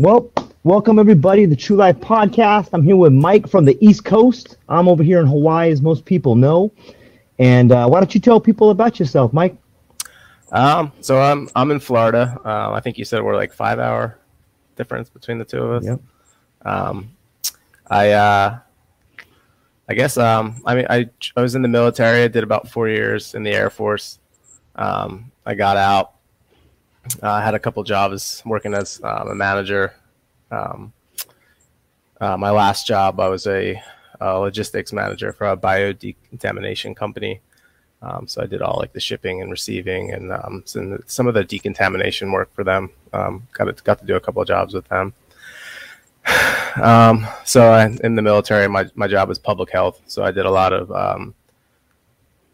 Well, welcome everybody to the True Life Podcast. I'm here with Mike from the East Coast. I'm over here in Hawaii, as most people know. And uh, why don't you tell people about yourself, Mike? Um, so I'm I'm in Florida. Uh, I think you said we're like five hour difference between the two of us. Yep. Um, I uh, I guess um, I mean I I was in the military. I did about four years in the Air Force. Um, I got out. Uh, I had a couple jobs working as um, a manager. Um, uh, my last job, I was a, a logistics manager for a bio decontamination company. Um, so I did all like the shipping and receiving and um, some, of the decontamination work for them. Um, got to, got to do a couple of jobs with them. Um, so I, in the military, my, my job was public health. So I did a lot of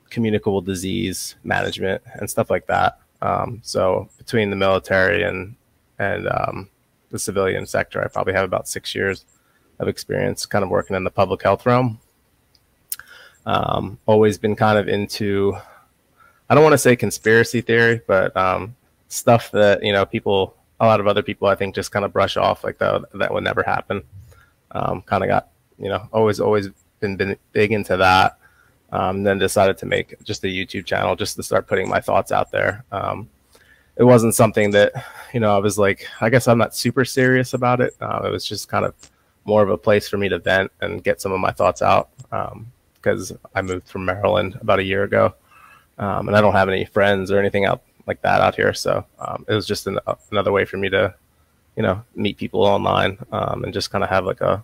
communicable disease management and stuff like that. Um, so between the military and and um, the civilian sector, I probably have about six years of experience, kind of working in the public health realm. Um, always been kind of into, I don't want to say conspiracy theory, but um, stuff that you know people, a lot of other people, I think, just kind of brush off like that that would never happen. Um, kind of got, you know, always always been been big into that. Um, then decided to make just a YouTube channel just to start putting my thoughts out there. Um, it wasn't something that, you know, I was like, I guess I'm not super serious about it. Uh, it was just kind of more of a place for me to vent and get some of my thoughts out because I moved from Maryland about a year ago, um, and I don't have any friends or anything out like that out here. So um, it was just an, another way for me to, you know, meet people online um, and just kind of have like a,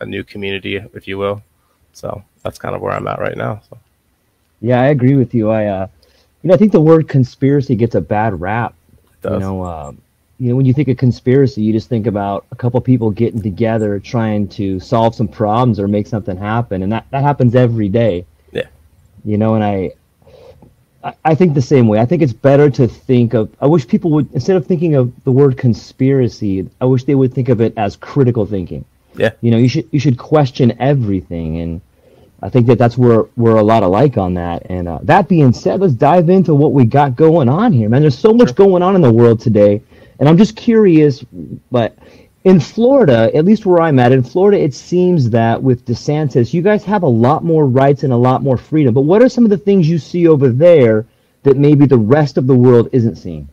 a new community, if you will. So that's kind of where I'm at right now. So. Yeah, I agree with you. I, uh, you know, I think the word conspiracy gets a bad rap. Does. You know, um, you know, when you think of conspiracy, you just think about a couple people getting together trying to solve some problems or make something happen, and that that happens every day. Yeah. You know, and I, I, I think the same way. I think it's better to think of. I wish people would instead of thinking of the word conspiracy, I wish they would think of it as critical thinking. Yeah. You know, you should you should question everything, and I think that that's where we're a lot alike on that. And uh, that being said, let's dive into what we got going on here, man. There's so much Sure. going on in the world today, and I'm just curious. But in Florida, at least where I'm at, in Florida, it seems that with DeSantis, you guys have a lot more rights and a lot more freedom. But what are some of the things you see over there that maybe the rest of the world isn't seeing?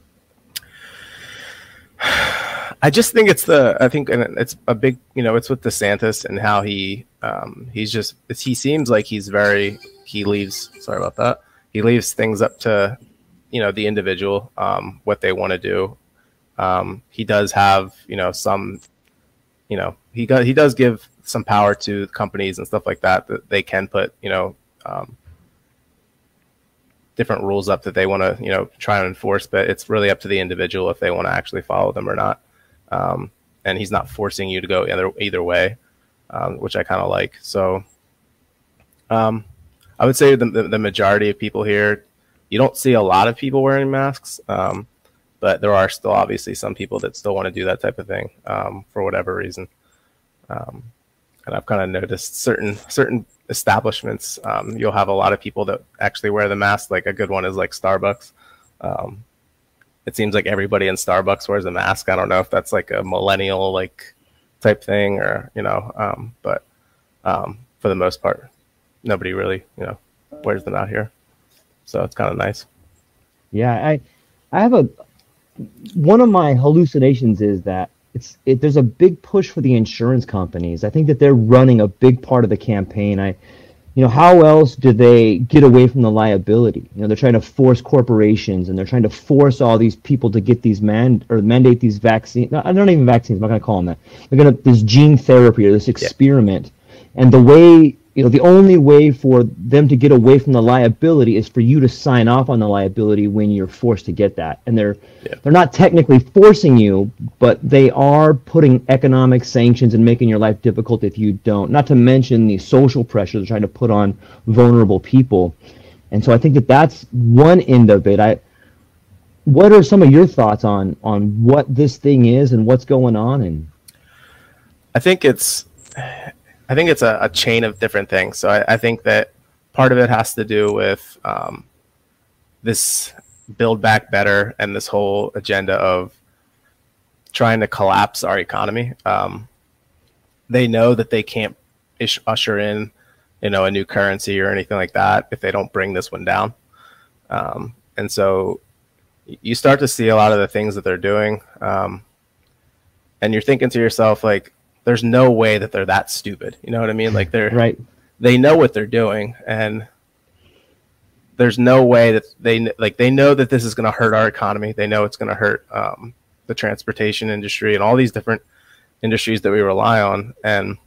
I just think it's the I think and it's a big you know it's with DeSantis and how he um, he's just he seems like he's very he leaves sorry about that he leaves things up to you know the individual um, what they want to do. Um, he does have you know some you know he got he does give some power to companies and stuff like that that they can put you know um, different rules up that they want to you know try and enforce, but it's really up to the individual if they want to actually follow them or not um, and he's not forcing you to go either either way, um, which I kind of like. So, um, I would say the, the, majority of people here, you don't see a lot of people wearing masks, um, but there are still obviously some people that still want to do that type of thing um, for whatever reason. Um, and I've kind of noticed certain certain establishments, um, you'll have a lot of people that actually wear the mask. Like a good one is like Starbucks. Um, it seems like everybody in Starbucks wears a mask. I don't know if that's like a millennial like type thing or you know, um, but um, for the most part, nobody really you know wears them out here. So it's kind of nice. Yeah, I I have a one of my hallucinations is that it's it, there's a big push for the insurance companies. I think that they're running a big part of the campaign. I, you know, how else do they get away from the liability? You know, they're trying to force corporations and they're trying to force all these people to get these man or mandate these vaccines. No, not even vaccines. I'm not going to call them that. They're going to this gene therapy or this experiment. Yeah. And the way you know the only way for them to get away from the liability is for you to sign off on the liability when you're forced to get that. And they're yeah. they're not technically forcing you but they are putting economic sanctions and making your life difficult if you don't. Not to mention the social pressure they're trying to put on vulnerable people. And so i think that that's one end of it. I what are some of your thoughts on on what this thing is and what's going on? And i think it's I think it's a, a chain of different things. So I, I, think that part of it has to do with um, this build back better and this whole agenda of trying to collapse our economy. Um, they know that they can't ish, usher in, you know, a new currency or anything like that if they don't bring this one down. Um, and so you start to see a lot of the things that they're doing, um, and you're thinking to yourself like, there's no way that they're that stupid. You know what I mean? Like they're right. They know what they're doing, and there's no way that they like they know that this is going to hurt our economy. They know it's going to hurt um, the transportation industry and all these different industries that we rely on. And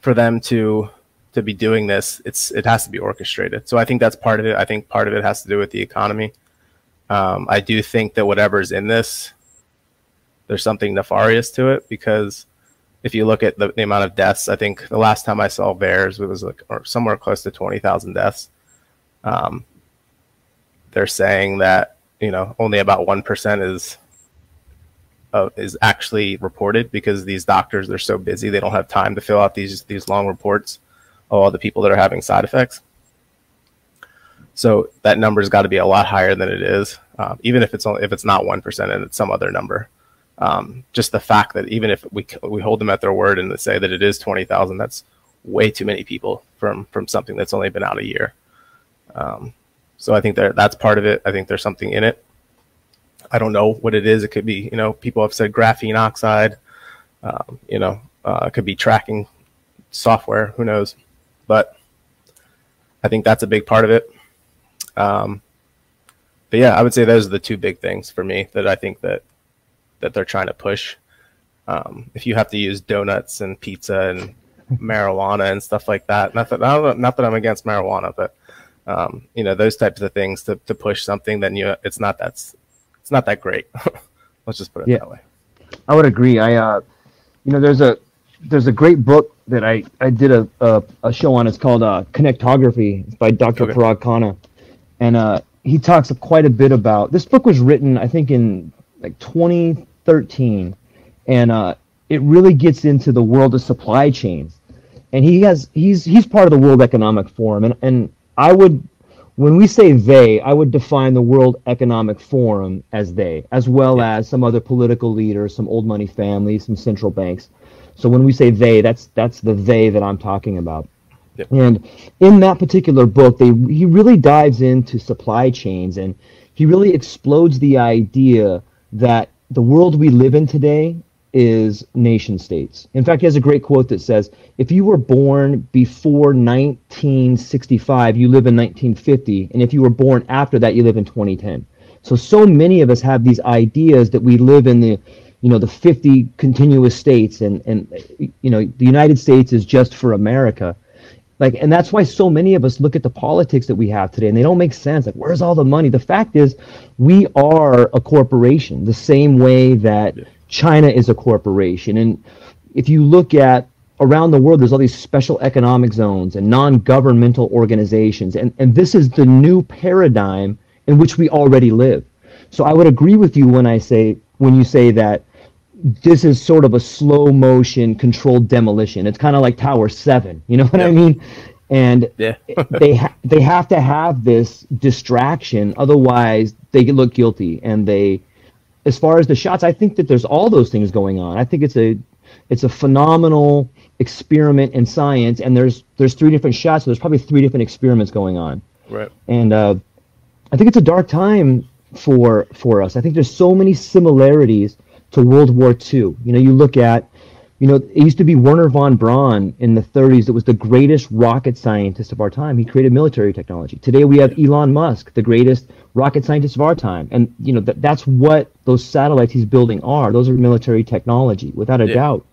for them to to be doing this, it's it has to be orchestrated. So I think that's part of it. I think part of it has to do with the economy. Um, I do think that whatever's in this there's something nefarious to it because if you look at the, the amount of deaths, I think the last time I saw VAERS, it was like or somewhere close to 20,000 deaths. Um, they're saying that, you know, only about 1% is uh, is actually reported because these doctors they're so busy they don't have time to fill out these these long reports of all the people that are having side effects. So that number's got to be a lot higher than it is, um, even if it's only, if it's not one percent and it's some other number um, just the fact that even if we we hold them at their word and say that it is twenty thousand, that's way too many people from from something that's only been out a year. Um, so I think that that's part of it. I think there's something in it. I don't know what it is. It could be, you know, people have said graphene oxide. Um, you know, uh, it could be tracking software. Who knows? But I think that's a big part of it. Um, but yeah, I would say those are the two big things for me that I think that that they're trying to push. Um, if you have to use donuts and pizza and marijuana and stuff like that, not that not that I'm against marijuana, but um, you know those types of things to, to push something, then you it's not that it's not that great. Let's just put it yeah. that way. I would agree. I uh, you know there's a there's a great book that I I did a a, a show on. It's called uh, Connectography. It's by Dr. Okay. Parag Khanna, and uh, he talks quite a bit about this book was written I think in like 20 13, and uh, it really gets into the world of supply chains. And he has he's he's part of the World Economic Forum, and and I would when we say they, I would define the World Economic Forum as they, as well yeah. as some other political leaders, some old money families, some central banks. So when we say they, that's that's the they that I'm talking about. Yep. And in that particular book, they he really dives into supply chains and he really explodes the idea that the world we live in today is nation states. In fact, he has a great quote that says, if you were born before 1965, you live in 1950. And if you were born after that, you live in 2010. So, so many of us have these ideas that we live in the, you know, the 50 continuous states and, and, you know, the United States is just for America like and that's why so many of us look at the politics that we have today and they don't make sense. Like where's all the money? The fact is we are a corporation the same way that china is a corporation. And if you look at around the world there's all these special economic zones and non-governmental organizations. And, and this is the new paradigm in which we already live. So i would agree with you when i say when you say that this is sort of a slow motion controlled demolition it's kind of like tower 7 you know what i mean and Yeah. they ha- they have to have this distraction otherwise they look guilty and they as far as the shots i think that there's all those things going on i think it's a it's a phenomenal experiment in science and there's there's three different shots so there's probably three different experiments going on right. and uh, I think it's a dark time for for us. I think there's so many similarities to World War II. You know, you look at, you know, it used to be Wernher von Braun in the 30s that was the greatest rocket scientist of our time. He created military technology. Today we have Elon Musk, the greatest rocket scientist of our time, and you know that that's what those satellites he's building are. Those are military technology, without a Yeah. doubt.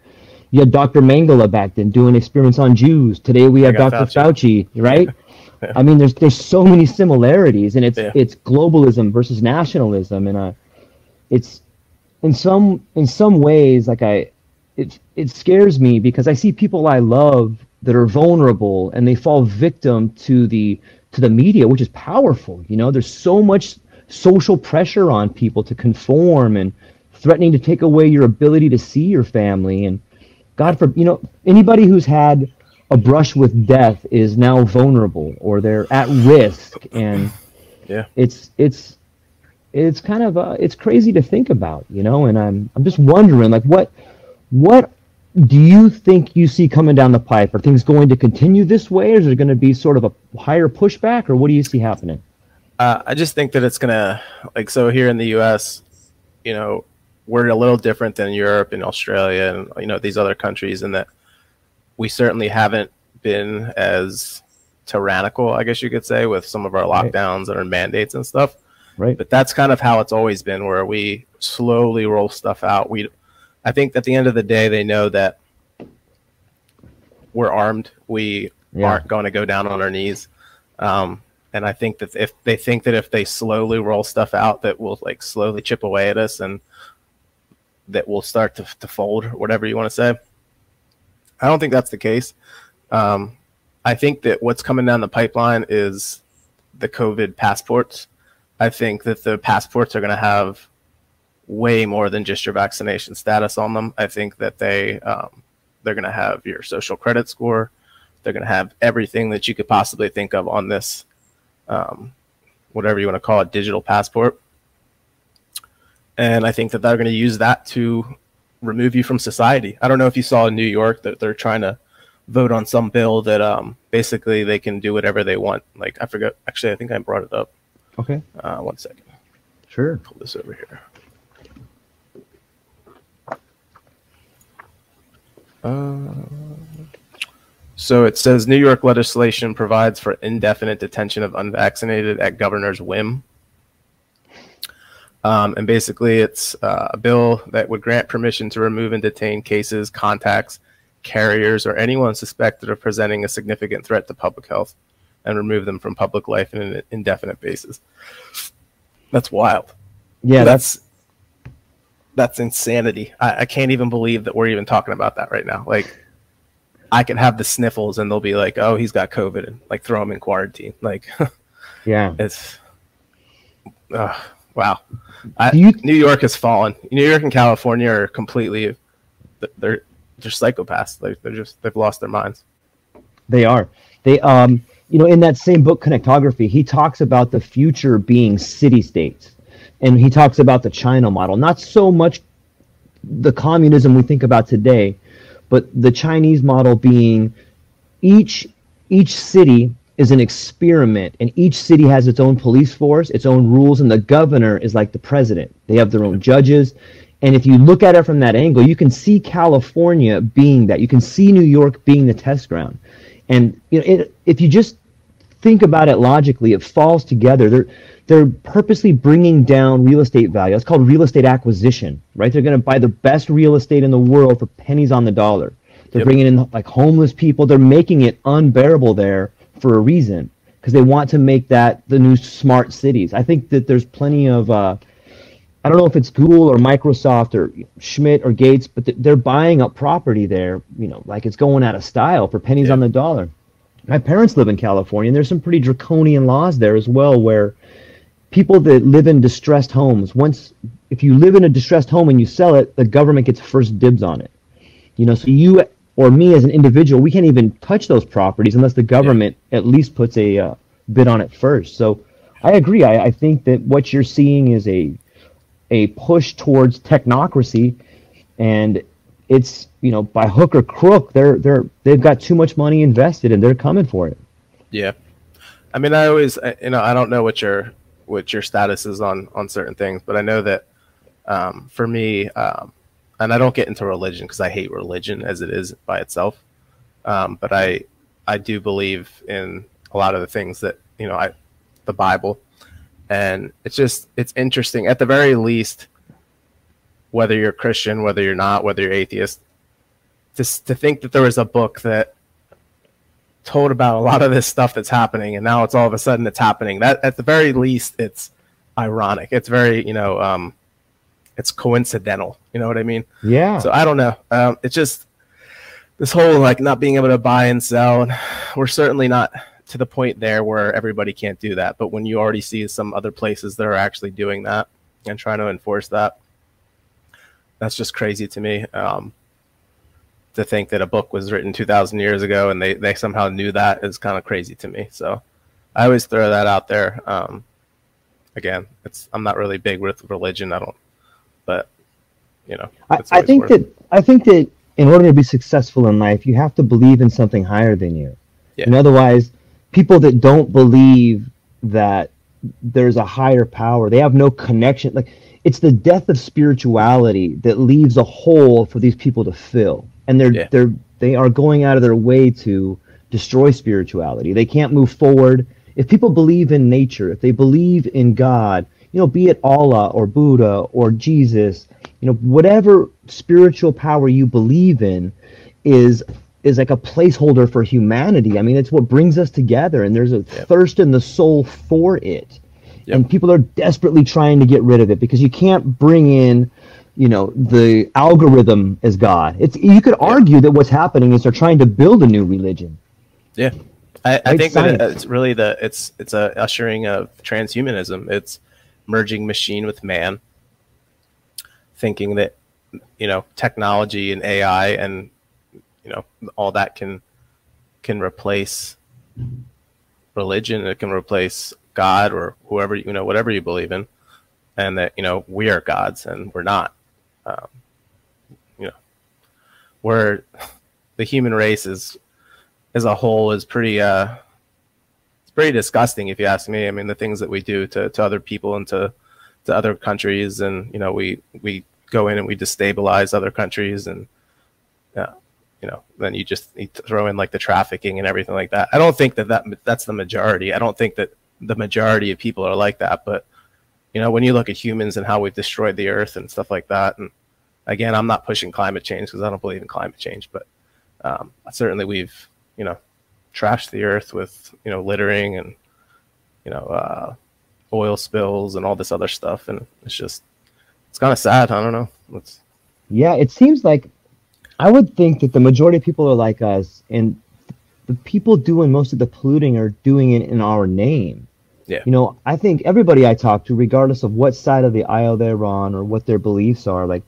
You had Dr. Mengele back then doing experiments on Jews. Today we have Dr. Fauci. Fauci, right? I mean, there's there's so many similarities, and it's Yeah. it's globalism versus nationalism, and uh, it's in some in some ways like I, it it scares me because I see people I love that are vulnerable and they fall victim to the to the media, which is powerful. You know, there's so much social pressure on people to conform and threatening to take away your ability to see your family and God for you know anybody who's had a brush with death is now vulnerable or they're at risk and Yeah. it's it's it's kind of uh, it's crazy to think about you know and I'm I'm just wondering like what what do you think you see coming down the pipe are things going to continue this way or is there going to be sort of a higher pushback or what do you see happening Uh, I just think that it's gonna like so here in the U.S. You know, we're a little different than Europe and Australia and you know these other countries in that we certainly haven't been as tyrannical, I guess you could say, with some of our Right. lockdowns and our mandates and stuff. Right But that's kind of how it's always been, where we slowly roll stuff out. We, I think, at the end of the day, they know that we're armed. We Yeah. aren't going to go down on our knees. Um, and I think that if they think that if they slowly roll stuff out, that will like slowly chip away at us, and that we'll start to, to fold, whatever you want to say. I don't think that's the case. Um, I think that what's coming down the pipeline is the COVID passports. I think that the passports are going to have way more than just your vaccination status on them. I think that they um, they're going to have your social credit score. They're going to have everything that you could possibly think of on this, um, whatever you want to call it, digital passport. And I think that they're going to use that to remove you from society. I don't know if you saw in New York that they're trying to vote on some bill that um, basically they can do whatever they want. Like I forgot. Actually, I think I brought it up. Okay Uh, one second. sure Pull this over here. Uh, so it says New York legislation provides for indefinite detention of unvaccinated at governor's whim. Um, and basically, it's uh, a bill that would grant permission to remove and detain cases, contacts, carriers, or anyone suspected of presenting a significant threat to public health and remove them from public life in an indefinite basis. That's wild yeah that's that's that's insanity. I, I can't even believe that we're even talking about that right now. Like, I could have the sniffles and they'll be like, "Oh, he's got COVID," and like throw him in quarantine. Like, yeah it's uh, wow. I, you- New York has fallen. New York and California are completely they're they're psychopaths. They're, they're just they've lost their minds. They are. They um you know in that same book Connectography, he talks about the future being city states. And he talks about the China model, not so much the communism we think about today, but the Chinese model being each each city is an experiment and each city has its own police force, its own rules and the governor is like the president. They have their own judges. And if you look at it from that angle, you can see California being that. You can see New York being the test ground. And you know, it, if you just think about it logically, it falls together. They're they're purposely bringing down real estate value. That's called real estate acquisition, right? They're going to buy the best real estate in the world for pennies on the dollar. They're Yep. bringing in like homeless people. They're making it unbearable there for a reason because they want to make that the new smart cities. I think that there's plenty of uh, I don't know if it's Google or Microsoft or Schmidt or Gates, but they're buying up property there, you know, like it's going out of style for pennies yeah. on the dollar. My parents live in California, and there's some pretty draconian laws there as well, where people that live in distressed homes, once if you live in a distressed home and you sell it, the government gets first dibs on it. You know, so you or me as an individual, we can't even touch those properties unless the government yeah. at least puts a uh, bid on it first. So I agree. I, I think that what you're seeing is a a push towards technocracy, and it's you know by hook or crook they're they're they've got too much money invested and they're coming for it. Yeah, I mean I always you know I don't know what your what your status is on on certain things, but I know that um, for me, um, and I don't get into religion because I hate religion as it is by itself, um, but I I do believe in a lot of the things that you know I the Bible and it's just it's interesting. At the very least whether you're christian whether you're not whether you're atheist just to think that there was a book that told about a lot of this stuff that's happening and now it's all of a sudden it's happening. That at the very least it's ironic. It's very you know um it's coincidental. You know what i mean? Yeah. So i don't know. Um it's just this whole like not being able to buy and sell and we're certainly not to the point there where everybody can't do that. But when you already see some other places that are actually doing that and trying to enforce that, that's just crazy to me. Um, to think that a book was written 2,000 years ago and they, they somehow knew that is kind of crazy to me. So I always throw that out there. Um, again, it's I'm not really big with religion. I don't, but you know, I, I think worth. that I think that in order to be successful in life, you have to believe in something higher than you. Yeah. And otherwise, people that don't believe that there's a higher power, they have no connection. Like it's the death of spirituality that leaves a hole for these people to fill, and they're yeah. they're they are going out of their way to destroy spirituality. They can't move forward. If people believe in nature, if they believe in God, you know, be it Allah or Buddha or Jesus, you know, whatever spiritual power you believe in is is like a placeholder for humanity. I mean, it's what brings us together, and there's a thirst in the soul for it. Yep. And people are desperately trying to get rid of it because you can't bring in, you know, the algorithm as God. It's you could argue that what's happening is they're trying to build a new religion. Yeah, I, I think that it's really the it's it's a ushering of transhumanism. It's merging machine with man, thinking that you know technology and AI and you know all that can can replace religion it can replace god or whoever you know whatever you believe in and that you know we are gods and we're not. Um, you know we're the human race is as a whole is pretty uh it's pretty disgusting if you ask me. I mean the things that we do to, to other people and to to other countries and you know we we go in and we destabilize other countries and yeah you know, then you just you throw in like the trafficking and everything like that. I don't think that, that that's the majority. I don't think that the majority of people are like that. But you know, when you look at humans and how we've destroyed the earth and stuff like that, and again, I'm not pushing climate change because I don't believe in climate change, but um, certainly we've you know trashed the earth with you know littering and you know uh, oil spills and all this other stuff, and it's just it's kind of sad. I don't know. It's, yeah, it seems like I would think that the majority of people are like us, and the people doing most of the polluting are doing it in our name. Yeah. You know, I think everybody I talk to, regardless of what side of the aisle they're on or what their beliefs are, like,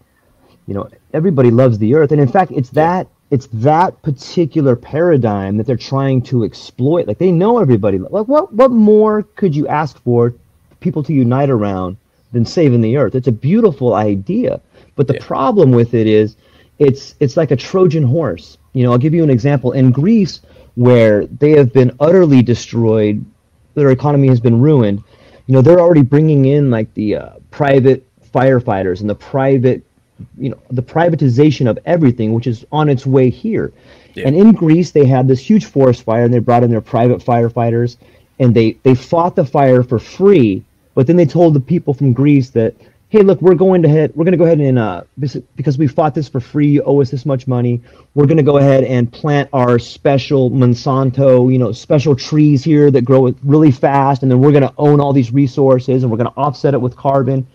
you know, everybody loves the earth, and in fact, it's that it's that particular paradigm that they're trying to exploit. Like they know everybody. Like what what more could you ask for people to unite around than saving the earth? It's a beautiful idea, but the yeah. problem with it is it's it's like a Trojan horse. You know, I'll give you an example. In Greece, where they have been utterly destroyed, their economy has been ruined. You know, they're already bringing in like the uh, private firefighters and the private, you know, the privatization of everything, which is on its way here. Yeah. And in Greece, they had this huge forest fire, and they brought in their private firefighters, and they they fought the fire for free. But then they told the people from Greece that hey, look, we're going to head, we're going to go ahead and uh, because we fought this for free, you owe us this much money. We're going to go ahead and plant our special Monsanto, you know, special trees here that grow really fast, and then we're going to own all these resources, and we're going to offset it with carbon.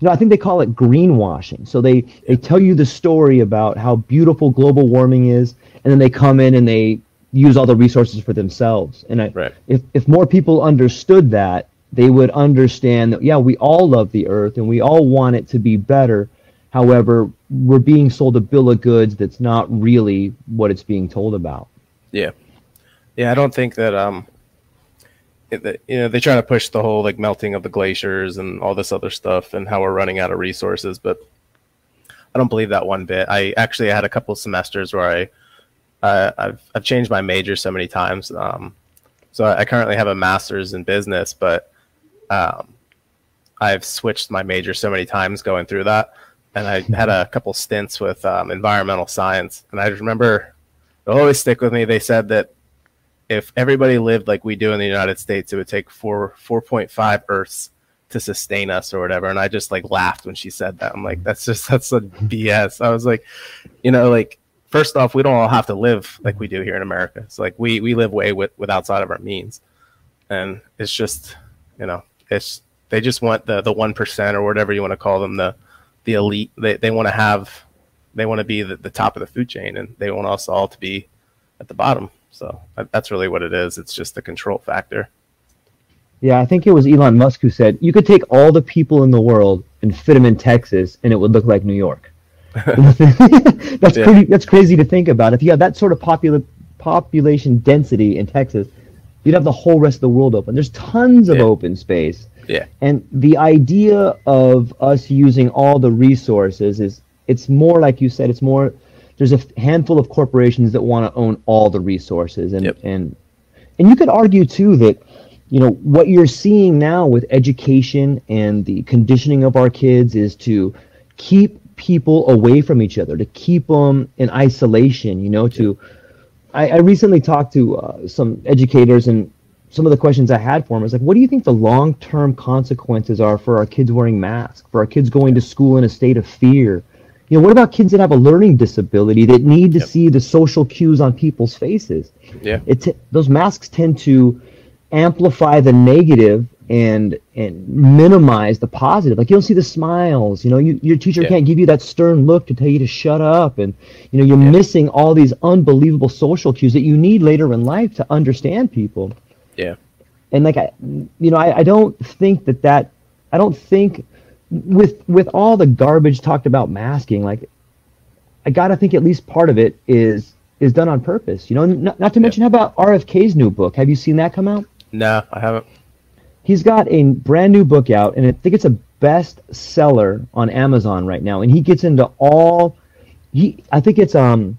you know, I think they call it greenwashing. So they they tell you the story about how beautiful global warming is, and then they come in and they use all the resources for themselves. And I, Right. if if more people understood that, they would understand that yeah, we all love the earth and we all want it to be better. However, we're being sold a bill of goods that's not really what it's being told about. Yeah, yeah. I don't think that um, you know, they try to push the whole like melting of the glaciers and all this other stuff and how we're running out of resources, but I don't believe that one bit. I actually had a couple semesters where I, uh, I've I've changed my major so many times. Um, so I currently have a master's in business, but um, I've switched my major so many times going through that. And I had a couple stints with um, environmental science, and I remember it'll always stick with me. They said that if everybody lived like we do in the United States, it would take four four point five Earths to sustain us or whatever. And I just like laughed when she said that. I'm like, that's just that's a BS. I was like, you know, like first off, we don't all have to live like we do here in America. It's like we we live way with, with outside of our means, and it's just you know it's they just want the the one percent or whatever you want to call them the the elite. They they want to have they want to be the, the top of the food chain, and they want us all to be at the bottom. So uh, that's really what it is. It's just the control factor. Yeah, I think it was Elon Musk who said you could take all the people in the world and fit them in Texas, and it would look like New York. that's Yeah. pretty. That's crazy to think about. If you have that sort of popula- population density in Texas, you'd have the whole rest of the world open. There's tons of Yeah. open space, Yeah, and the idea of us using all the resources is it's more like you said. It's more. There's a handful of corporations that want to own all the resources, and Yep. and and you could argue too that you know what you're seeing now with education and the conditioning of our kids is to keep people away from each other to keep them in isolation you know to I, I recently talked to uh, some educators and some of the questions i had for them is like what do you think the long-term consequences are for our kids wearing masks for our kids going to school in a state of fear? You know what about kids that have a learning disability that need to Yep. see the social cues on people's faces? Yeah, it t- those masks tend to amplify the negative and and minimize the positive. Like you don't see the smiles. You know, you, your teacher Yeah. can't give you that stern look to tell you to shut up, and you know you're Yeah. missing all these unbelievable social cues that you need later in life to understand people. yeah, And like I, you know, I, I don't think that that I don't think with with all the garbage talked about masking, like I gotta think at least part of it is is done on purpose. You know, not, not to mention how about RFK's new book? Have you seen that come out? no, I haven't. He's got a brand new book out, and I think it's a best seller on Amazon right now. And he gets into all he I think it's um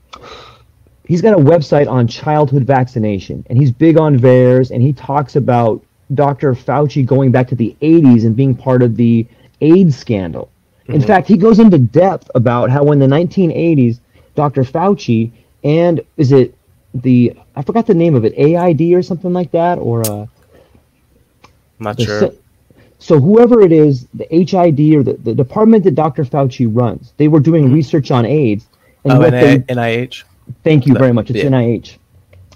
he's got a website on childhood vaccination, and he's big on VAERS, and he talks about Dr. Fauci going back to the 80s and being part of the AIDS scandal. In fact, he goes into depth about how in the 1980s, Dr. Fauci and is it the I forgot the name of it, AID or something like that, or uh, I'm not the sure. so whoever it is, the HID or the, the department that Dr. Fauci runs, they were doing mm-hmm. research on AIDS. And oh, they, NIH. thank you very much. It's yeah. NIH.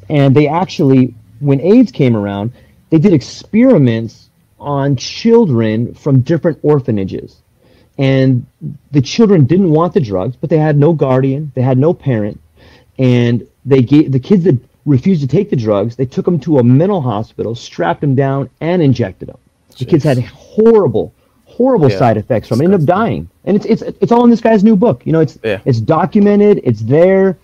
And they actually, when AIDS came around, they did experiments on children from different orphanages. And the children didn't want the drugs, but they had no guardian, they had no parent, and they gave the kids that refused to take the drugs. They took him to a mental hospital, strapped him down, and injected them. The kids had horrible, horrible Yeah, side effects from it. Ended up dying, and it's it's it's all in this guy's new book. You know, it's Yeah. it's documented, it's there,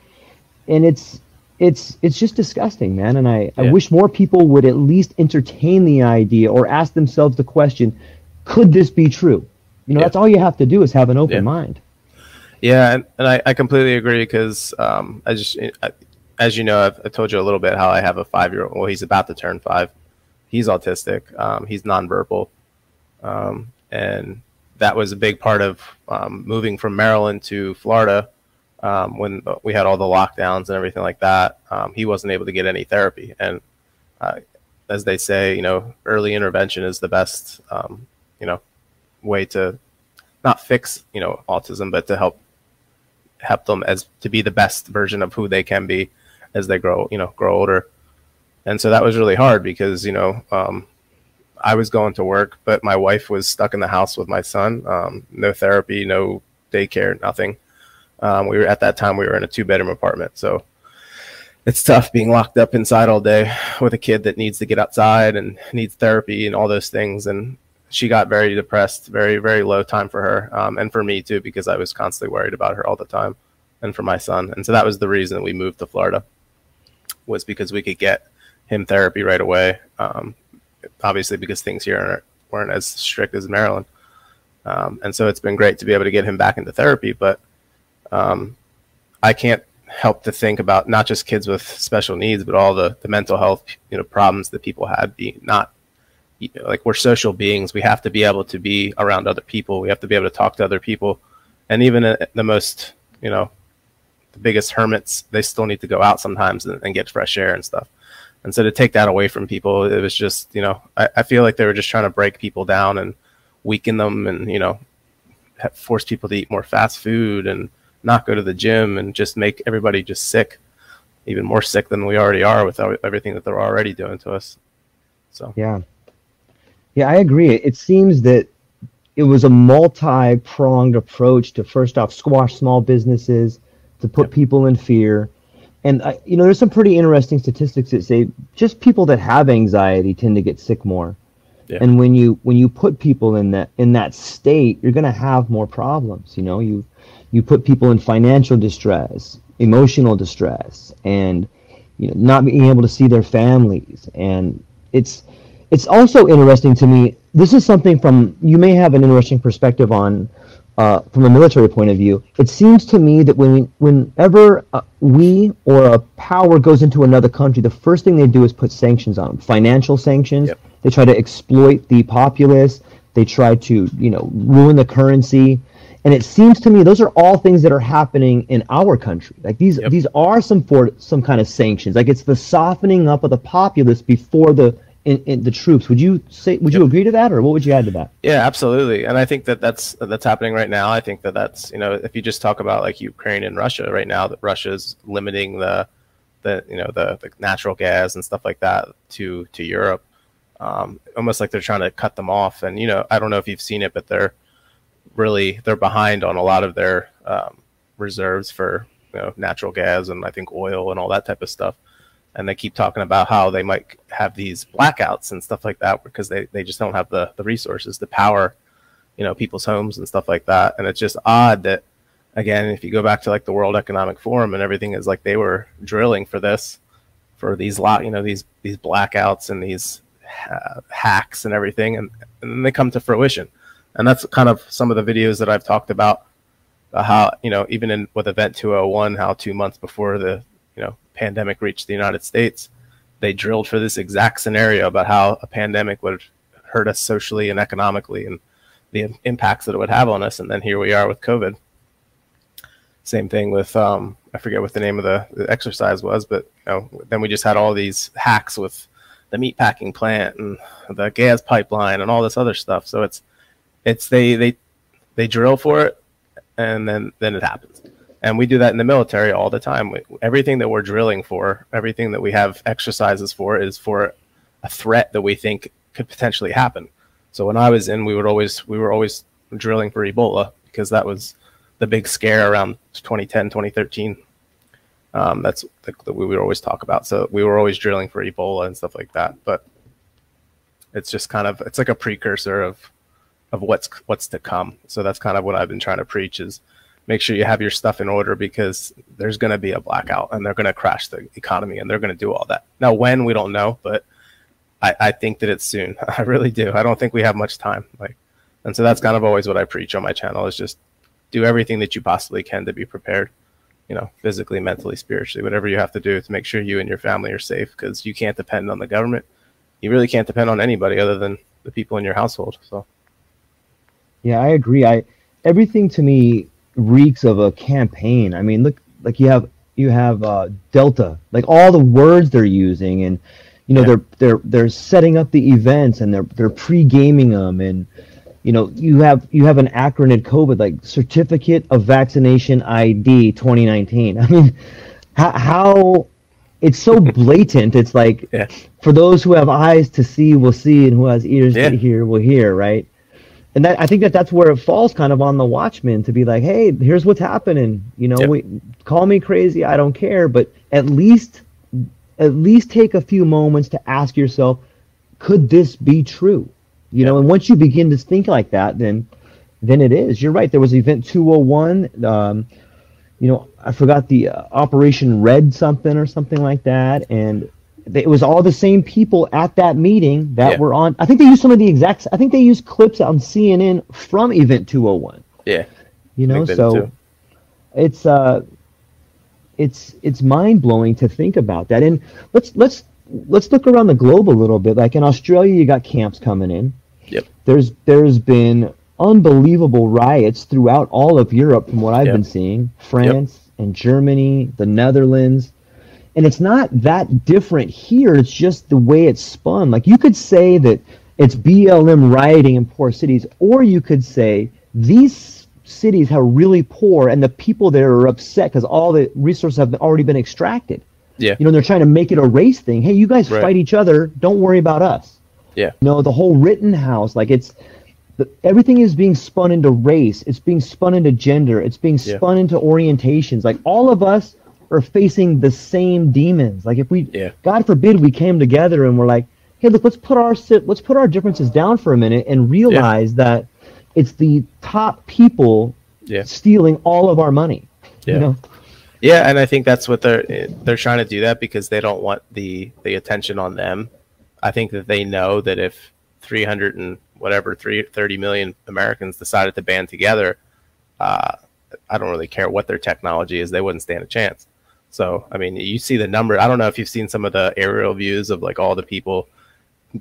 and it's it's it's just disgusting, man. And I, I wish more people would at least entertain the idea or ask themselves the question, could this be true? You know, Yeah. that's all you have to do is have an open Yeah. mind. Yeah, and, and I, I completely agree because um, I just, I, as you know, I've, I told you a little bit how I have a five year old. Well, he's about to turn five. He's autistic. Um, he's nonverbal, um, and that was a big part of um, moving from Maryland to Florida um, when we had all the lockdowns and everything like that. Um, he wasn't able to get any therapy, and uh, as they say, you know, early intervention is the best, um, you know, way to not fix, you know, autism, but to help help them as to be the best version of who they can be as they grow, you know, grow older. And so that was really hard because, you know, um, I was going to work, but my wife was stuck in the house with my son. Um, no therapy, no daycare, nothing. Um, we were at that time we were in a two bedroom apartment, so it's tough being locked up inside all day with a kid that needs to get outside and needs therapy and all those things. And she got very depressed, very very low time for her, um, and for me too because I was constantly worried about her all the time, and for my son. And so that was the reason we moved to Florida, was because we could get him therapy right away. Um, obviously, because things here weren't as strict as Maryland. Um, and so it's been great to be able to get him back into therapy. But um, I can't help to think about not just kids with special needs, but all the, the mental health you know problems that people had being not you know, like we're social beings. We have to be able to be around other people. We have to be able to talk to other people. And even the most, you know, the biggest hermits, they still need to go out sometimes and, and get fresh air and stuff. And so to take that away from people, it was just, you know, I, I feel like they were just trying to break people down and weaken them and, you know, force people to eat more fast food and not go to the gym and just make everybody just sick, even more sick than we already are with everything that they're already doing to us. So, yeah. Yeah, I agree. It seems that it was a multi-pronged approach to first off squash small businesses, to put yep. people in fear, and uh, you know, there's some pretty interesting statistics that say just people that have anxiety tend to get sick more. Yeah. And when you when you put people in that in that state, you're going to have more problems. You know, you you put people in financial distress, emotional distress, and you know, not being able to see their families. And it's it's also interesting to me. This is something from you may have an interesting perspective on uh, from a military point of view, it seems to me that when we, whenever uh, we or a power goes into another country, the first thing they do is put sanctions on them, financial sanctions. Yep. They try to exploit the populace. They try to, you know, ruin the currency. And it seems to me those are all things that are happening in our country. Like these, yep. these are some for some kind of sanctions. Like it's the softening up of the populace before the in, in, the troops. Would you say? Would yep. you agree to that, or what would you add to that? Yeah, absolutely. And I think that that's that's happening right now. I think that that's you know if you just talk about like Ukraine and Russia right now, that Russia's limiting the the you know the, the natural gas and stuff like that to to Europe, um, almost like they're trying to cut them off. And you know I don't know if you've seen it, but they're really they're behind on a lot of their um, reserves for you know natural gas and I think oil and all that type of stuff and they keep talking about how they might have these blackouts and stuff like that because they, they just don't have the, the resources to power you know people's homes and stuff like that. And it's just odd that again if you go back to like the world economic forum and everything is like they were drilling for this for these lot you know these these blackouts and these uh, hacks and everything and, and then they come to fruition. And that's kind of some of the videos that i've talked about uh, how you know even in with event 201 how two months before the pandemic reached the United States, they drilled for this exact scenario about how a pandemic would hurt us socially and economically and the impacts that it would have on us. And then here we are with COVID. Same thing with um, I forget what the name of the, the exercise was, but you know, then we just had all these hacks with the meat packing plant and the gas pipeline and all this other stuff. So it's it's they they they drill for it and then then it happens and we do that in the military all the time. Everything that we're drilling for, everything that we have exercises for, is for a threat that we think could potentially happen. So when I was in, we would always we were always drilling for Ebola because that was the big scare around 2010, 2013. Um, that's the, that we would always talk about. So we were always drilling for Ebola and stuff like that. But it's just kind of it's like a precursor of of what's what's to come. So that's kind of what I've been trying to preach is make sure you have your stuff in order because there's going to be a blackout and they're going to crash the economy and they're going to do all that. Now, when we don't know, but I, I think that it's soon. I really do. I don't think we have much time. Like, and so that's kind of always what I preach on my channel is just do everything that you possibly can to be prepared. You know, physically, mentally, spiritually, whatever you have to do to make sure you and your family are safe because you can't depend on the government. You really can't depend on anybody other than the people in your household. So, yeah, I agree. I everything to me reeks of a campaign. I mean, look, like you have you have uh, Delta, like all the words they're using, and you know yeah. they're they're they're setting up the events and they're they're pre gaming them, and you know you have you have an acronym COVID like Certificate of Vaccination ID 2019. I mean, how, how it's so blatant. It's like Yeah. for those who have eyes to see will see, and who has ears Yeah. to hear will hear. Right. And that I think that that's where it falls kind of on the Watchmen to be like, hey, here's what's happening. You know, Yep. we call me crazy, I don't care, but at least at least take a few moments to ask yourself, could this be true? You know, and once you begin to think like that, then then it is. You're right. There was Event 201. Um, you know, I forgot the uh, Operation Red something or something like that, and it was all the same people at that meeting that Yeah. were on. I think they used some of the exact. I think they used clips on CNN from Event 201. Yeah. You know, think they did so it's uh, it's it's mind blowing to think about that. And let's let's let's look around the globe a little bit. Like in Australia, you got camps coming in. Yep. There's there's been unbelievable riots throughout all of Europe from what I've Yep. been seeing. France and Germany, the Netherlands. And it's not that different here. It's just the way it's spun. Like you could say that it's BLM rioting in poor cities, or you could say these cities are really poor and the people there are upset because all the resources have already been extracted. Yeah. You know, they're trying to make it a race thing. Hey, you guys Right. fight each other. Don't worry about us. Yeah. You know, the whole Rittenhouse, like it's the, everything is being spun into race. It's being spun into gender. It's being Yeah. spun into orientations. Like all of us are facing the same demons. Like if we, Yeah. God forbid, we came together and we're like, hey, look, let's put our let's put our differences down for a minute and realize that it's the top people Yeah. stealing all of our money. Yeah. You know? Yeah, and I think that's what they're they're trying to do that because they don't want the the attention on them. I think that they know that if 300 and whatever 3 30 million Americans decided to band together, uh, I don't really care what their technology is, they wouldn't stand a chance. So, I mean, you see the number. I don't know if you've seen some of the aerial views of like all the people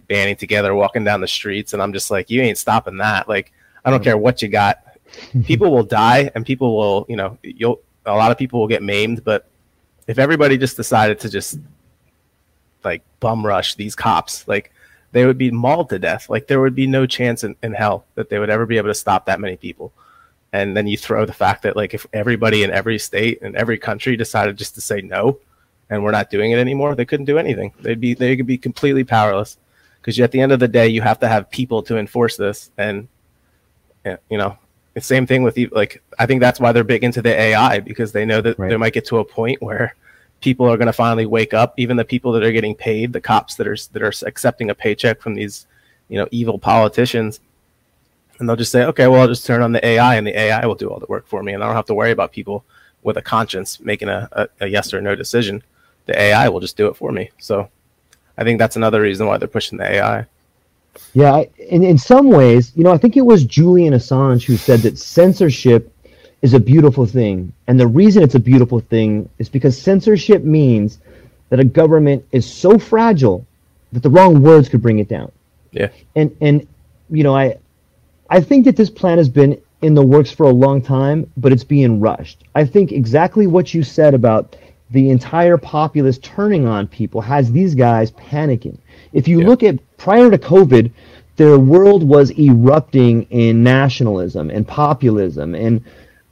banding together, walking down the streets, and I'm just like, you ain't stopping that. Like, I don't mm-hmm. care what you got. People will die, and people will, you know, you'll a lot of people will get maimed, but if everybody just decided to just like bum rush these cops, like they would be mauled to death. Like there would be no chance in, in hell that they would ever be able to stop that many people. And then you throw the fact that like if everybody in every state and every country decided just to say no, and we're not doing it anymore, they couldn't do anything. They'd be they could be completely powerless because at the end of the day, you have to have people to enforce this, and you know the same thing with like I think that's why they're big into the AI because they know that Right. they might get to a point where people are going to finally wake up. Even the people that are getting paid, the cops that are that are accepting a paycheck from these you know evil politicians, and they'll just say, okay, well I'll just turn on the AI and the AI will do all the work for me, and I don't have to worry about people with a conscience making a, a, a yes or no decision. The AI will just do it for me. So I think that's another reason why they're pushing the AI. Yeah, in in some ways, you know, I think it was Julian Assange who said that censorship is a beautiful thing, and the reason it's a beautiful thing is because censorship means that a government is so fragile that the wrong words could bring it down. Yeah. And and you know, I I think that this plan has been in the works for a long time, but it's being rushed. I think exactly what you said about the entire populace turning on people has these guys panicking. If you Yeah. look at prior to COVID, their world was erupting in nationalism and populism and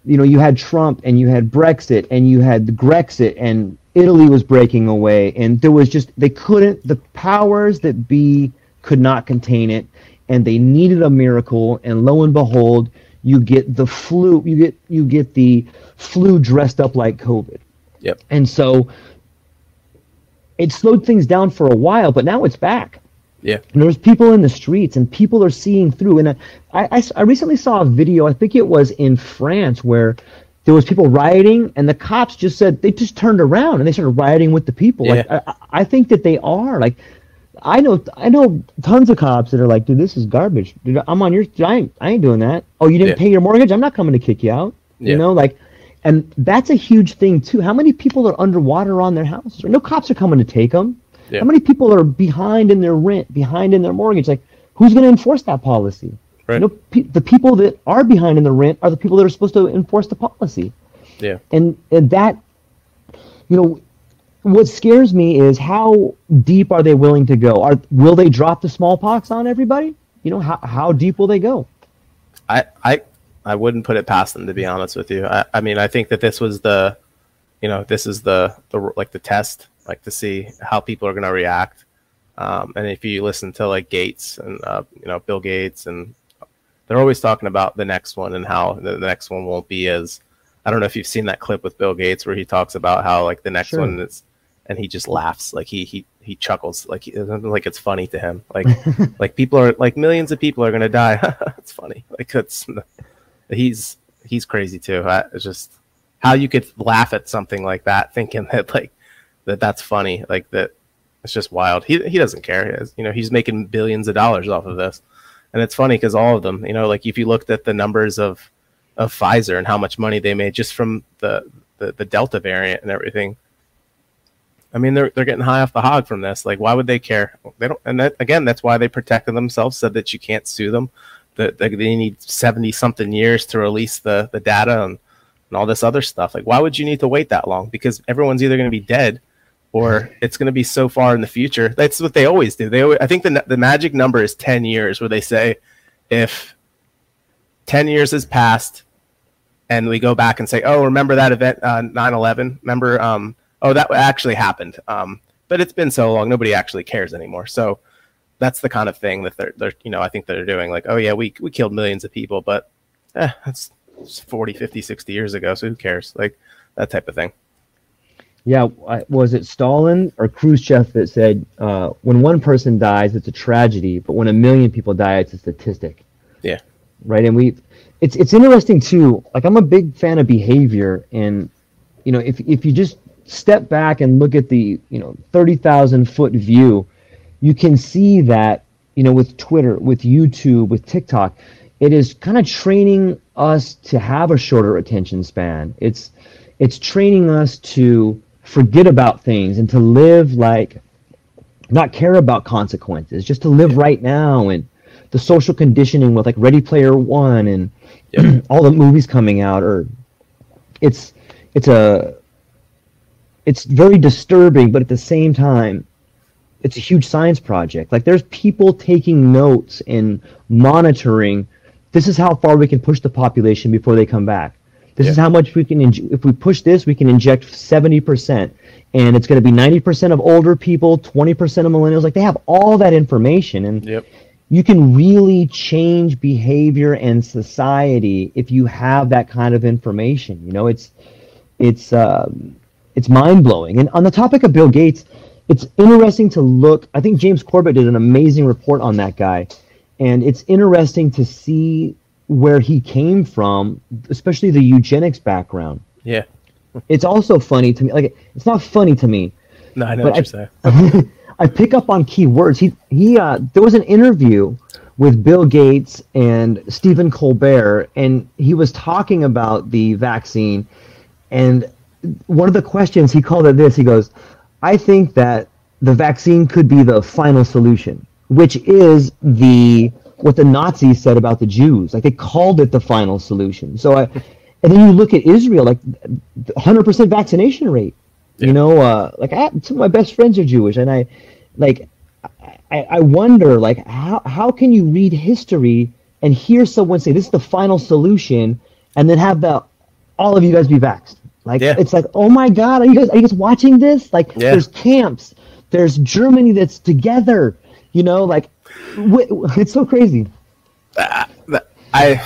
you know you had Trump and you had Brexit and you had the Grexit and Italy was breaking away and there was just they couldn't the powers that be could not contain it and they needed a miracle and lo and behold you get the flu you get you get the flu dressed up like COVID Yep. and so it slowed things down for a while but now it's back Yeah. and there's people in the streets and people are seeing through and I, I, I recently saw a video i think it was in france where there was people rioting and the cops just said they just turned around and they started rioting with the people Yeah. I, I- I think that they are like i know i know tons of cops that are like dude this is garbage dude i'm on your i ain't, I ain't doing that oh you didn't Yeah. pay your mortgage i'm not coming to kick you out Yeah. you know like and that's a huge thing too how many people are underwater on their houses no cops are coming to take them Yeah. how many people are behind in their rent, behind in their mortgage? Like, who's going to enforce that policy? Right. You know, pe- the people that are behind in the rent are the people that are supposed to enforce the policy. Yeah. And, and that, you know, what scares me is how deep are they willing to go? Are will they drop the smallpox on everybody? You know, how how deep will they go? I, I I wouldn't put it past them to be honest with you. I, I mean, I think that this was the, you know, this is the the like the test like to see how people are going to react. Um, and if you listen to like Gates and uh, you know Bill Gates, and they're always talking about the next one and how the, the next one won't be as. I don't know if you've seen that clip with Bill Gates where he talks about how like the next Sure. one is, and he just laughs like he he he chuckles like he, like it's funny to him like like people are like millions of people are gonna die. it's funny like it's he's he's crazy too. I, it's just how you could laugh at something like that, thinking that like that that's funny. Like that, it's just wild. He he doesn't care. He you know, he's making billions of dollars off of this, and it's funny because all of them, you know, like if you looked at the numbers of of Pfizer and how much money they made just from the the, the Delta variant and everything. I mean, they're they're getting high off the hog from this. Like, why would they care? They don't. And that again, that's why they protected themselves, said that you can't sue them. That that they need seventy something years to release the the data and and all this other stuff. Like, why would you need to wait that long? Because everyone's either going to be dead or it's going to be so far in the future. That's what they always do. They always, I think the the magic number is 10 years where they say if 10 years has passed and we go back and say, "Oh, remember that event uh 9/11? Remember um oh that actually happened." Um but it's been so long nobody actually cares anymore. So that's the kind of thing that they're, they're you know, I think they're doing like, "Oh yeah, we we killed millions of people, but eh, that's it's 40, 50, 60 years ago, so who cares?" Like that type of thing. Yeah, was it Stalin or Khrushchev that said, uh, "When one person dies, it's a tragedy, but when a million people die, it's a statistic." Yeah. Right, and we, it's it's interesting too. Like I'm a big fan of behavior, and you know, if if you just step back and look at the you know thirty thousand foot view, you can see that you know with Twitter, with YouTube, with TikTok, it is kind of training us to have a shorter attention span. It's it's training us to forget about things and to live like not care about consequences, just to live right now and the social conditioning with like Ready Player One and all the movies coming out or it's it's a it's very disturbing, but at the same time, it's a huge science project. Like there's people taking notes and monitoring. This is how far we can push the population before they come back. This is how much we can. Inj- if we push this, we can inject seventy percent, and it's going to be ninety percent of older people, twenty percent of millennials. Like they have all that information, and Yep. you can really change behavior and society if you have that kind of information. You know, it's it's um, it's mind blowing. And on the topic of Bill Gates, it's interesting to look. I think James Corbett did an amazing report on that guy, and it's interesting to see where he came from, especially the eugenics background. Yeah. It's also funny to me. Like it's not funny to me. No, I know But what I- you're saying. I pick up on key words. He he uh, there was an interview with Bill Gates and Stephen Colbert, and he was talking about the vaccine. And one of the questions he called it this. He goes, "I think that the vaccine could be the final solution, which is the what the Nazis said about the Jews. Like they called it the final solution. So I, and then you look at Israel, like 100% vaccination rate. You know, uh, like I, some of my best friends are Jewish, and I, like, I, I wonder, like, how how can you read history and hear someone say this is the final solution, and then have the all of you guys be vaxxed? Like, Yeah. it's like, oh my God, are you guys are you guys watching this? Like, Yeah. there's camps, there's Germany that's together. You know, like, wh- it's so crazy. I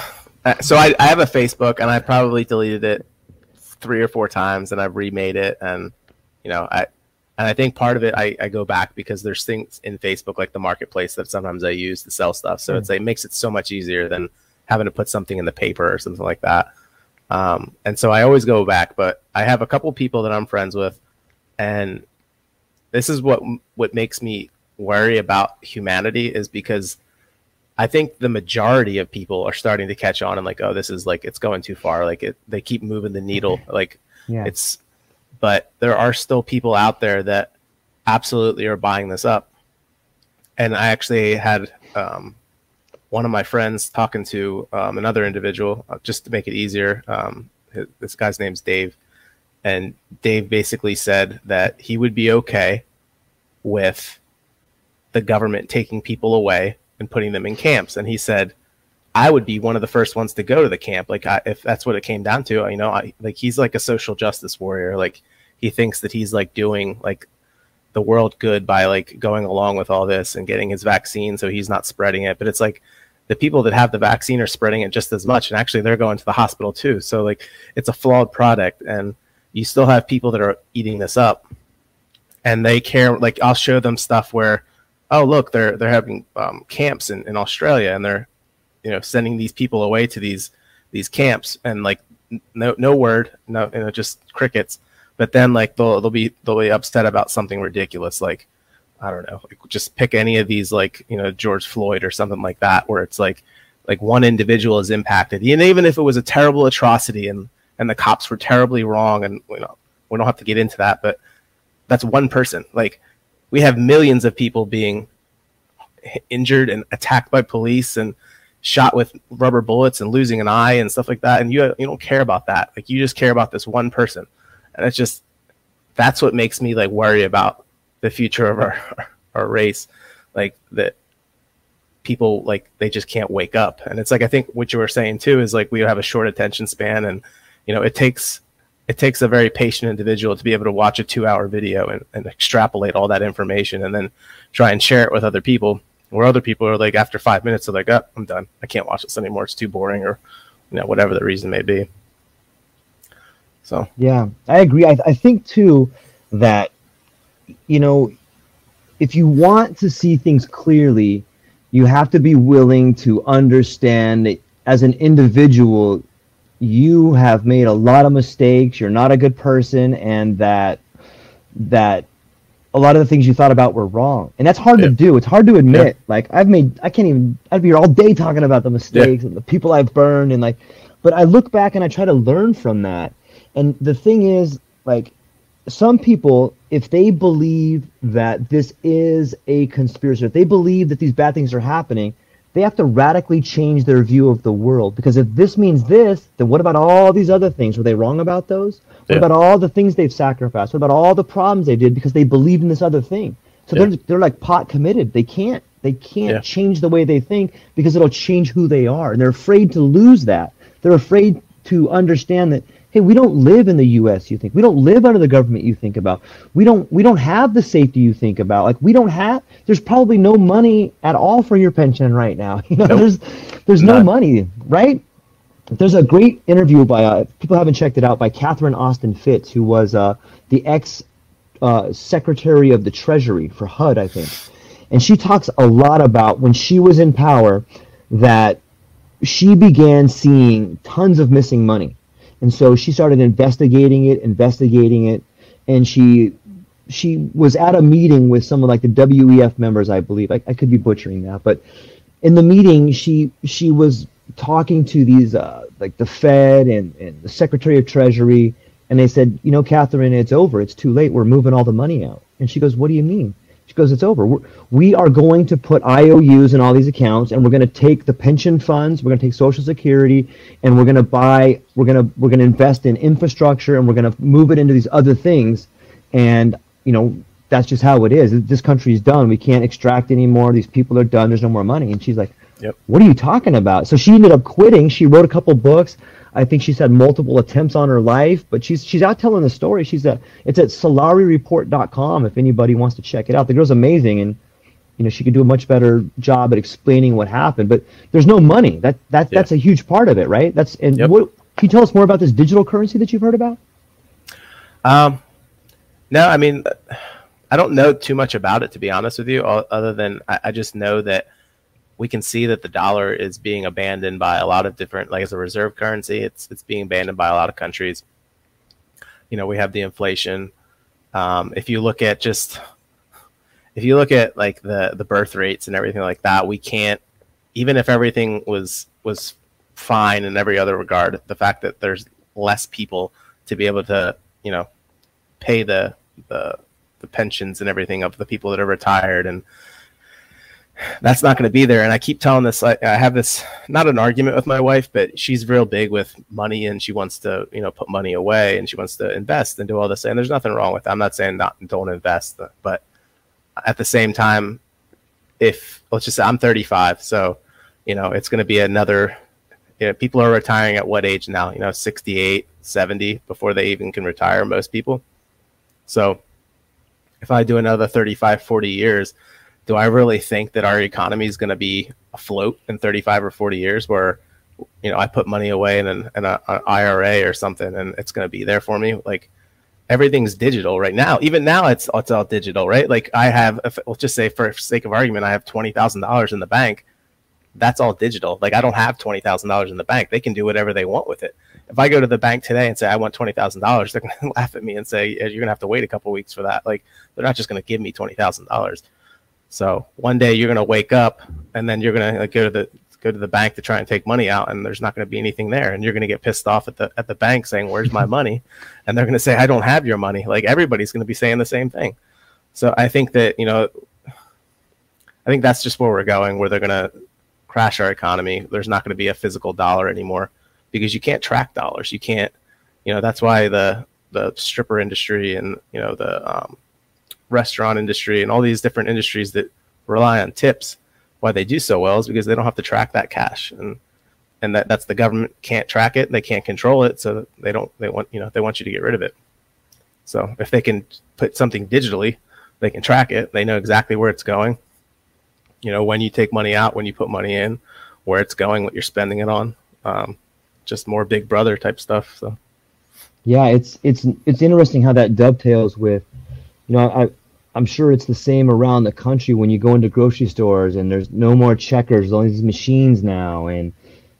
uh, so I, I have a Facebook and I probably deleted it three or four times and I've remade it and you know I and I think part of it I, I go back because there's things in Facebook like the marketplace that sometimes I use to sell stuff so it's like, it makes it so much easier than having to put something in the paper or something like that um, and so I always go back but I have a couple people that I'm friends with and this is what what makes me worry about humanity is because I think the majority of people are starting to catch on and like, oh, this is like it's going too far. Like it, they keep moving the needle. Like Yeah. it's, but there are still people out there that absolutely are buying this up. And I actually had um, one of my friends talking to um, another individual uh, just to make it easier. Um, hi- this guy's name's Dave, and Dave basically said that he would be okay with the government taking people away and putting them in camps. And he said, I would be one of the first ones to go to the camp. Like, I, if that's what it came down to, you know, I, like he's like a social justice warrior. Like, he thinks that he's like doing like the world good by like going along with all this and getting his vaccine so he's not spreading it. But it's like the people that have the vaccine are spreading it just as much, and actually they're going to the hospital too. So like it's a flawed product, and you still have people that are eating this up, and they care. Like I'll show them stuff where, oh look, they're they're having um, camps in, in Australia, and they're you know sending these people away to these these camps, and like no no word, no you know just crickets. But then like they'll they'll be they'll be upset about something ridiculous like I don't know, like just pick any of these like you know George Floyd or something like that, where it's like like one individual is impacted, and even if it was a terrible atrocity and and the cops were terribly wrong, and you know we don't have to get into that, but that's one person. Like we have millions of people being injured and attacked by police and shot with rubber bullets and losing an eye and stuff like that, and you you don't care about that. Like you just care about this one person, and it's just that's what makes me like worry about the future of our our race, like that people like they just can't wake up. And it's like I think what you were saying too is like we have a short attention span, and you know it takes it takes a very patient individual to be able to watch a two hour video and, and extrapolate all that information and then try and share it with other people. Where other people are like after five minutes they're like, oh, I'm done. I can't watch this anymore. It's too boring, or you know whatever the reason may be. So yeah, I agree. I, I think too that you know, if you want to see things clearly, you have to be willing to understand that as an individual, you have made a lot of mistakes. You're not a good person, and that that a lot of the things you thought about were wrong, and that's hard yeah. to do. It's hard to admit. Yeah. Like I've made, I can't even. I'd be here all day talking about the mistakes yeah. and the people I've burned, and like, but I look back and I try to learn from that. And the thing is, like, some people, if they believe that this is a conspiracy, if they believe that these bad things are happening, they have to radically change their view of the world. Because if this means this, then what about all these other things? Were they wrong about those? What yeah. about all the things they've sacrificed? What about all the problems they did because they believed in this other thing? So yeah. they're they're like pot committed. They can't they can't yeah. change the way they think because it'll change who they are, and they're afraid to lose that. They're afraid to understand that hey we don't live in the us you think. We don't live under the government you think about. We don't we don't have the safety you think about. Like we don't have there's probably no money at all for your pension right now. You know nope. there's there's None. no money right? There's a great interview by uh, people haven't checked it out by catherine austin fitts who was uh, the ex uh, secretary of the treasury for hud i think. And she talks a lot about when she was in power that she began seeing tons of missing money and so she started investigating it, investigating it, and she she was at a meeting with some of like the WEF members, I believe. I, I could be butchering that, but in the meeting, she she was talking to these uh, like the Fed and, and the Secretary of Treasury, and they said, you know, Catherine, it's over. It's too late. We're moving all the money out. And she goes, what do you mean? She goes, it's over. We're, we are going to put IOUs in all these accounts, and we're going to take the pension funds, we're going to take Social Security, and we're going to buy, we're going to we're going to invest in infrastructure, and we're going to move it into these other things. And you know, that's just how it is. This country is done. We can't extract anymore. These people are done. There's no more money. And she's like, Yep. What are you talking about? So she ended up quitting. She wrote a couple books. I think she's had multiple attempts on her life, but she's she's out telling the story. She's a it's at solarireport.com if anybody wants to check it out. The girl's amazing and you know she could do a much better job at explaining what happened, but there's no money. That that yeah. that's a huge part of it, right? That's and yep. what can you tell us more about this digital currency that you've heard about? Um no, I mean I don't know too much about it to be honest with you, other than I, I just know that we can see that the dollar is being abandoned by a lot of different, like as a reserve currency, it's it's being abandoned by a lot of countries. You know, we have the inflation. Um, if you look at just, if you look at like the the birth rates and everything like that, we can't, even if everything was was fine in every other regard, the fact that there's less people to be able to, you know, pay the the the pensions and everything of the people that are retired and that's not going to be there. And I keep telling this, I, I, have this, not an argument with my wife, but she's real big with money and she wants to, you know, put money away and she wants to invest and do all this. And there's nothing wrong with that. I'm not saying not, don't invest, but at the same time, if let's just say I'm 35, so, you know, it's going to be another, you know, people are retiring at what age now? You know, 68, 70 before they even can retire, most people. So if I do another 35, 40 years, do I really think that our economy is going to be afloat in 35 or 40 years where, you know, I put money away in an, in a, an IRA or something and it's going to be there for me? Like everything's digital right now. Even now, it's, it's all digital, right? Like I have, if, let's just say for sake of argument, I have $20,000 in the bank. That's all digital. Like I don't have $20,000 in the bank. They can do whatever they want with it if I go to the bank today and say I want twenty thousand dollars, they're going to laugh at me and say you're going to have to wait a couple weeks for that. Like they're not just going to give me twenty thousand dollars. So one day you're going to wake up and then you're going to like, go to the go to the bank to try and take money out, and there's not going to be anything there, and you're going to get pissed off at the at the bank saying where's my money, and they're going to say I don't have your money. Like everybody's going to be saying the same thing. So I think that you know, I think that's just where we're going, where they're going to crash our economy. There's not going to be a physical dollar anymore because you can't track dollars. You can't, you know, that's why the the stripper industry and you know the um, restaurant industry and all these different industries that rely on tips, why they do so well is because they don't have to track that cash and and that that's the government can't track it, they can't control it, so they don't they want you know they want you to get rid of it. So if they can put something digitally, they can track it. They know exactly where it's going. You know when you take money out, when you put money in, where it's going, what you're spending it on. Um, just more Big Brother type stuff. So yeah, it's it's it's interesting how that dovetails with, you know, I I'm sure it's the same around the country when you go into grocery stores and there's no more checkers, there's only these machines now, and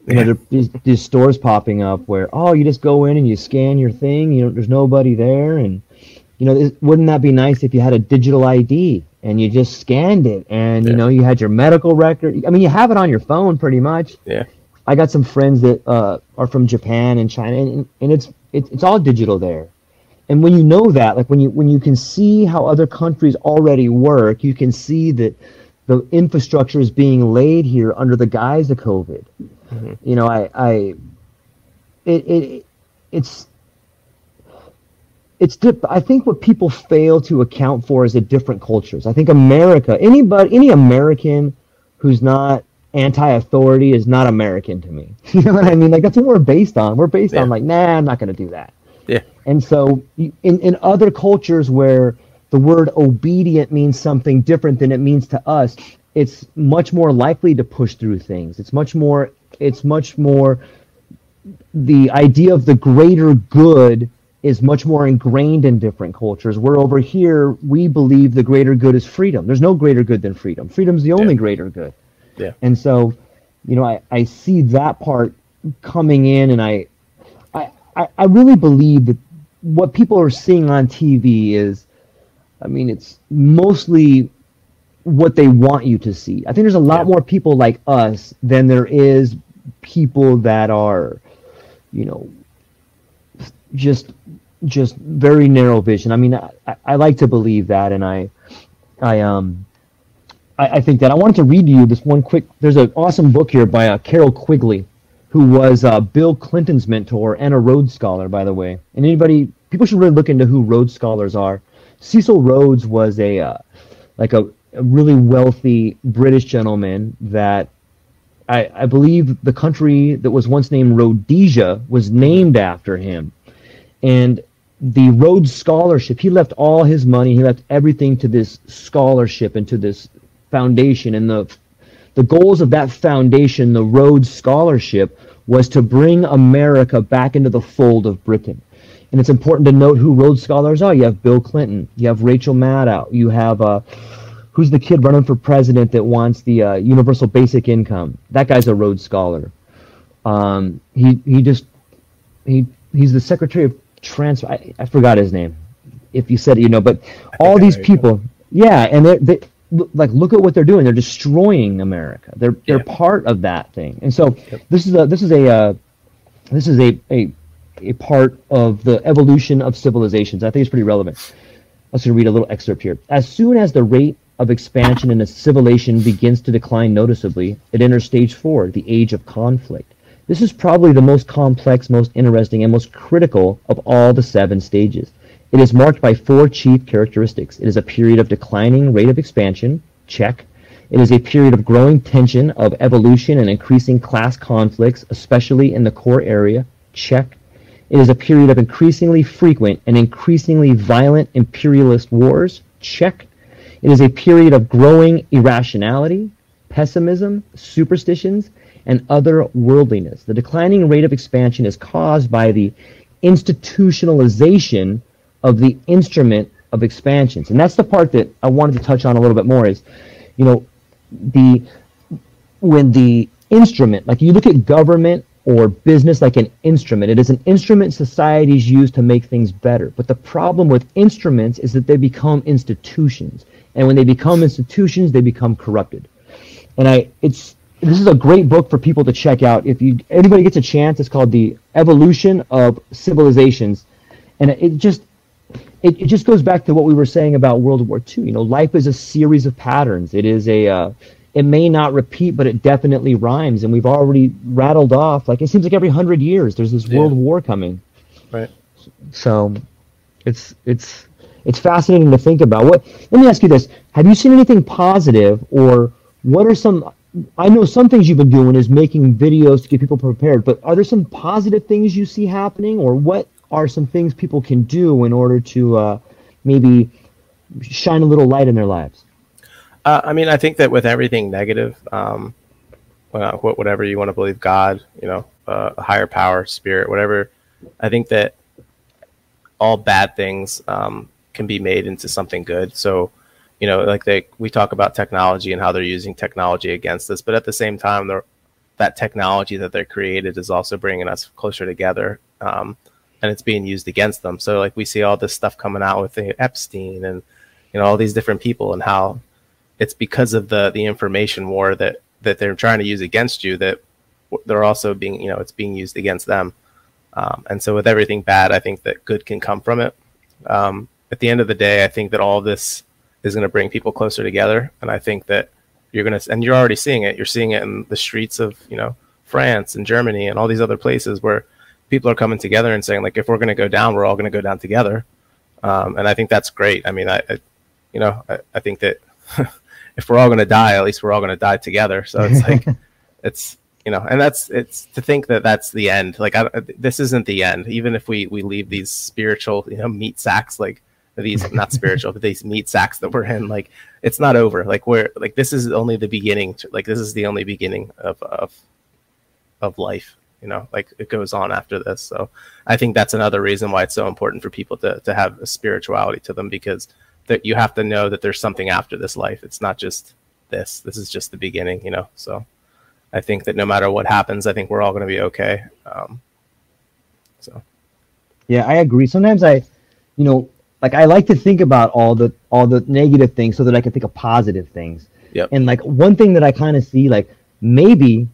you know, there's these stores popping up where oh, you just go in and you scan your thing, you know, there's nobody there, and you know, wouldn't that be nice if you had a digital ID and you just scanned it and yeah. you know you had your medical record? I mean, you have it on your phone pretty much. Yeah. I got some friends that uh, are from Japan and China, and, and it's it, it's all digital there. And when you know that, like when you when you can see how other countries already work, you can see that the infrastructure is being laid here under the guise of COVID. Mm-hmm. You know, I, I it, it it's it's dip, I think what people fail to account for is the different cultures. I think America, anybody, any American who's not anti-authority is not American to me. you know what I mean? Like that's what we're based on. We're based yeah. on like, nah, I'm not going to do that. Yeah. And so in in other cultures where the word obedient means something different than it means to us, it's much more likely to push through things. It's much more it's much more the idea of the greater good is much more ingrained in different cultures. Where over here we believe the greater good is freedom. There's no greater good than freedom. Freedom's the only yeah. greater good. Yeah. And so, you know, I, I see that part coming in and I, I, I really believe that what people are seeing on TV is, I mean, it's mostly what they want you to see. I think there's a lot yeah. more people like us than there is people that are, you know, just just very narrow vision. I mean, I, I like to believe that, and I, I um, I, I, think that I wanted to read to you this one quick. There's an awesome book here by uh, Carroll Quigley, who was uh, Bill Clinton's mentor and a Rhodes Scholar, by the way. And anybody, people should really look into who Rhodes Scholars are. Cecil Rhodes was a uh, like a, a, really wealthy British gentleman that I, I believe the country that was once named Rhodesia was named after him. And the Rhodes Scholarship, he left all his money, he left everything to this scholarship and to this foundation and the the goals of that foundation, the Rhodes Scholarship, was to bring America back into the fold of Britain. And it's important to note who Rhodes Scholars are. You have Bill Clinton, you have Rachel Maddow, you have uh, who's the kid running for president that wants the uh, universal basic income? That guy's a Rhodes Scholar. Um, he he just he he's the Secretary of Transfer. I, I forgot his name. If you said it, you know, but all these people, yeah, and they, they like look at what they're doing. They're destroying America. They're they're part of that thing. And so yep. this is a this is a uh, this is a, a a part of the evolution of civilizations. I think it's pretty relevant. Let's read a little excerpt here. As soon as the rate of expansion in a civilization begins to decline noticeably, it enters stage four, the age of conflict. This is probably the most complex, most interesting, and most critical of all the seven stages. It is marked by four chief characteristics. It is a period of declining rate of expansion, check. It is a period of growing tension of evolution and increasing class conflicts, especially in the core area, check. It is a period of increasingly frequent and increasingly violent imperialist wars, check. It is a period of growing irrationality, pessimism, superstitions, and other worldliness. The declining rate of expansion is caused by the institutionalization of the instrument of expansions. And that's the part that I wanted to touch on a little bit more is, you know, the when the instrument, like you look at government or business like an instrument, it is an instrument societies use to make things better. But the problem with instruments is that they become institutions. And when they become institutions, they become corrupted. And I it's this is a great book for people to check out. If you anybody gets a chance, it's called The Evolution of Civilizations. And it just it, it just goes back to what we were saying about World War II. You know, life is a series of patterns. It is a, uh, it may not repeat, but it definitely rhymes. And we've already rattled off, like, it seems like every hundred years there's this yeah. world war coming. Right. So it's, it's, it's fascinating to think about. What, let me ask you this. Have you seen anything positive or what are some, I know some things you've been doing is making videos to get people prepared, but are there some positive things you see happening or what are some things people can do in order to uh, maybe shine a little light in their lives? Uh, I mean, I think that with everything negative, um, whatever you want to believe, God, you know, uh, a higher power, spirit, whatever, I think that all bad things um, can be made into something good. So, you know, like they, we talk about technology and how they're using technology against us, but at the same time, that technology that they're created is also bringing us closer together. Um, and it's being used against them. So like we see all this stuff coming out with Epstein and you know all these different people and how it's because of the the information war that that they're trying to use against you that they're also being you know it's being used against them. Um, and so with everything bad, I think that good can come from it. Um, at the end of the day, I think that all this is going to bring people closer together, and I think that you're going to and you're already seeing it. You're seeing it in the streets of you know France and Germany and all these other places where people are coming together and saying like if we're going to go down we're all going to go down together. Um, and i think that's great. I mean i, I you know I, I, think that if we're all going to die at least we're all going to die together. So it's like it's you know and that's it's to think that that's the end. Like I, this isn't the end. Even if we we leave these spiritual you know meat sacks like these not spiritual but these meat sacks that we're in like it's not over. Like we're like this is only the beginning to, like this is the only beginning of of of life you know like it goes on after this. So i think that's another reason why it's so important for people to, to have a spirituality to them because that you have to know that there's something after this life. It's not just this. This is just the beginning you know? So i think that no matter what happens i think we're all going to be okay. Um, so. Yeah i agree. Sometimes i you know like i like to think about all the all the negative things so that i can think of positive things. Yep. and like one thing that i kind of see like maybe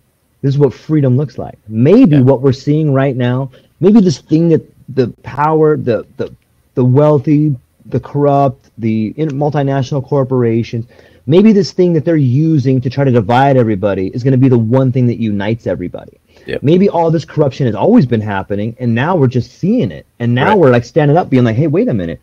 this is what freedom looks like. Maybe yeah. what we're seeing right now, maybe this thing that the power, the the the wealthy, the corrupt, the multinational corporations, maybe this thing that they're using to try to divide everybody is going to be the one thing that unites everybody. Yep. Maybe all this corruption has always been happening, and now we're just seeing it. And now right. we're like standing up, being like, "Hey, wait a minute!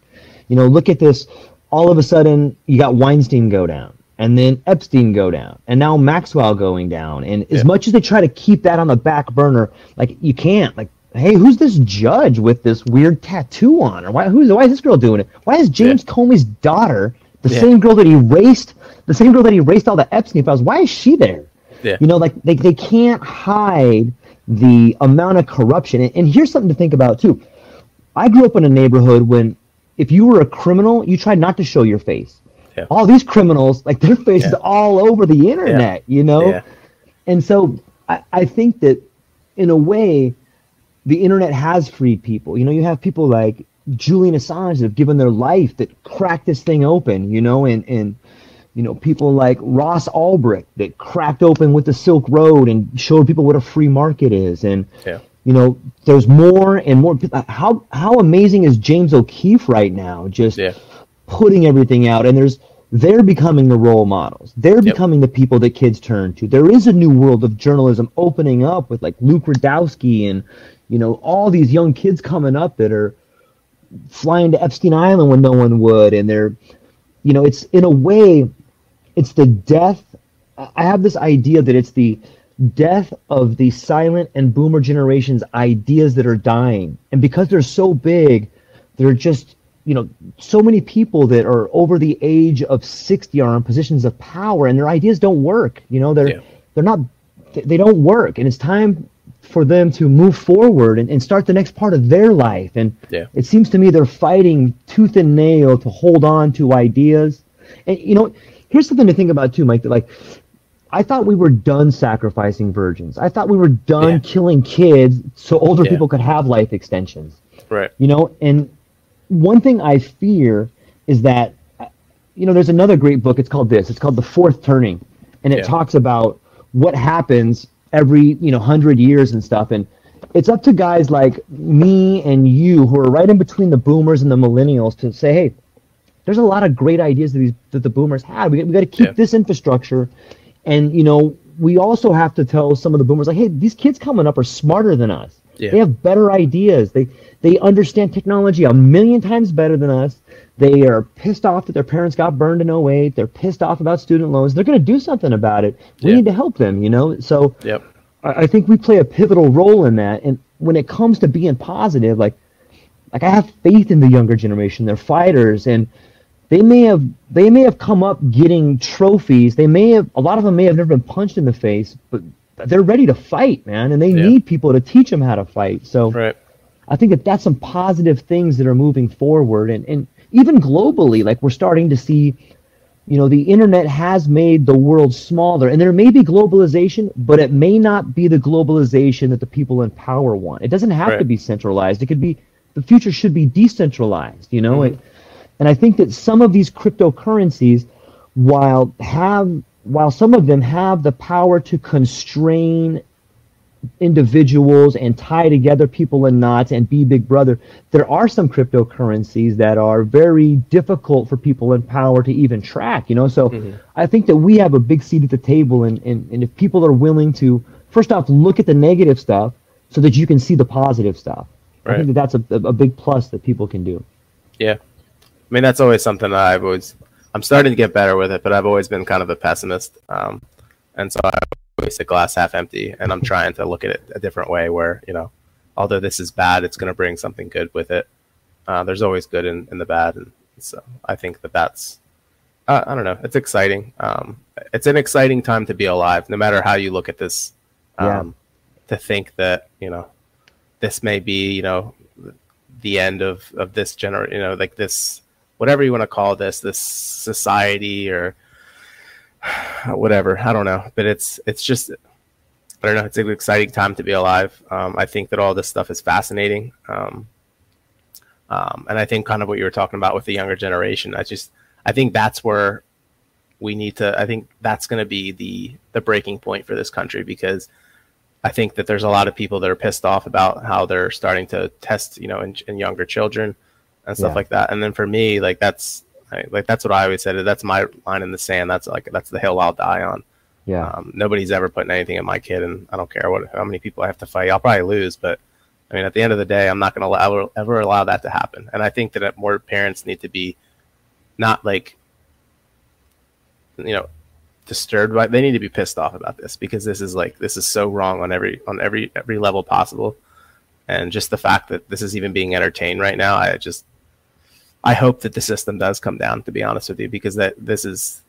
You know, look at this. All of a sudden, you got Weinstein go down and then Epstein go down, and now Maxwell going down. And as much as they try to keep that on the back burner, like you can't. Like, hey, who's this judge with this weird tattoo on her? Why who's why is this girl doing it? Why is James yeah. Comey's daughter the yeah. same girl that he erased the same girl that he erased all the Epstein files? Why is she there? Yeah. You know, like they they can't hide the amount of corruption. And, and here's something to think about too. I grew up in a neighborhood when if you were a criminal, you tried not to show your face yeah. all these criminals, like their faces yeah. all over the internet, yeah. you know? And so I, I think that in a way, the internet has freed people. You know, you have people like Julian Assange that have given their life that cracked this thing open, you know, and, and you know, people like Ross Ulbricht that cracked open with the Silk Road and showed people what a free market is. And, yeah. you know, there's more and more. How, how amazing is James O'Keefe right now? Just yeah putting everything out and there's they're becoming the role models. They're yep. becoming the people that kids turn to. There is a new world of journalism opening up with like Luke Rudkowski and you know all these young kids coming up that are flying to Epstein Island when no one would and they're you know it's in a way it's the death I have this idea that it's the death of the silent and boomer generations ideas that are dying and because they're so big they're just you know, so many people that are over the age of 60 are in positions of power and their ideas don't work. You know, they're, Yeah. they're not, they don't work. And it's time for them to move forward and, and start the next part of their life. And Yeah. it seems to me they're fighting tooth and nail to hold on to ideas. And, you know, here's something to think about too, Mike, that like, I thought we were done sacrificing virgins. I thought we were done Yeah. killing kids so older people could have life extensions Right. you know and one thing i fear is that you know there's another great book. It's called this. It's called the fourth turning. And it Yeah. talks about what happens every you know 100 years and stuff. And it's up to guys like me and you who are right in between the boomers and the millennials to say hey there's a lot of great ideas that, these, that the boomers had we, we got to keep Yeah. this infrastructure. And you know we also have to tell some of the boomers like hey these kids coming up are smarter than us Yeah. they have better ideas they they understand technology a million times better than us they are pissed off that their parents got burned in 08 they're pissed off about student loans they're going to do something about it we Yeah. need to help them you know so Yep. I I think we play a pivotal role in that. And when it comes to being positive, like like I have faith in the younger generation. They're fighters, and they may have they may have come up getting trophies. They may have a lot of them may have never been punched in the face, but they're ready to fight, man. And they Yeah. need people to teach them how to fight. So Right. I think that that's some positive things that are moving forward, and and even globally, like we're starting to see, you know, the internet has made the world smaller, and there may be globalization, but it may not be the globalization that the people in power want. It doesn't have to be centralized. It could be the future should be decentralized. You know, mm-hmm. it, and I think that some of these cryptocurrencies, while have while some of them have the power to constrain individuals and tie together people in knots and be big brother there are some cryptocurrencies that are very difficult for people in power to even track you know? So mm-hmm. i think that we have a big seat at the table and, and, and if people are willing to first off look at the negative stuff so that you can see the positive stuff. I think that that's a, a a big plus that people can do. Yeah. I mean, that's always something that I've always, I'm starting to get better with it, but I've always been kind of a pessimist. Um, and so I always say glass half empty, and I'm trying to look at it a different way where, you know, although this is bad, it's going to bring something good with it. Uh, there's always good in, in the bad. And so I think that that's, uh, I don't know, it's exciting. Um, it's an exciting time to be alive, no matter how you look at this. Um, Yeah. To think that, you know, this may be, you know, the end of of this gener you know like this whatever you want to call this this society or whatever i don't know. But it's it's just i don't know it's an exciting time to be alive. Um, i think that all this stuff is fascinating. Um, um, and i think kind of what you were talking about with the younger generation i just i think that's where we need to i think that's going to be the the breaking point for this country because I think that there's a lot of people that are pissed off about how they're starting to test, you know, in, in younger children and stuff Yeah. like that. And then for me, like that's like that's what I always said. That's my line in the sand. That's like that's the hill I'll die on. yeah Um, nobody's ever putting anything in my kid, and I don't care what how many people I have to fight. I'll probably lose, but I mean, at the end of the day, I'm not going to ever allow that to happen. And I think that more parents need to be not like you know disturbed by they need to be pissed off about this because this is like this is so wrong on every on every every level possible and just the fact that this is even being entertained right now i just i hope that the system does come down to be honest with you because that this is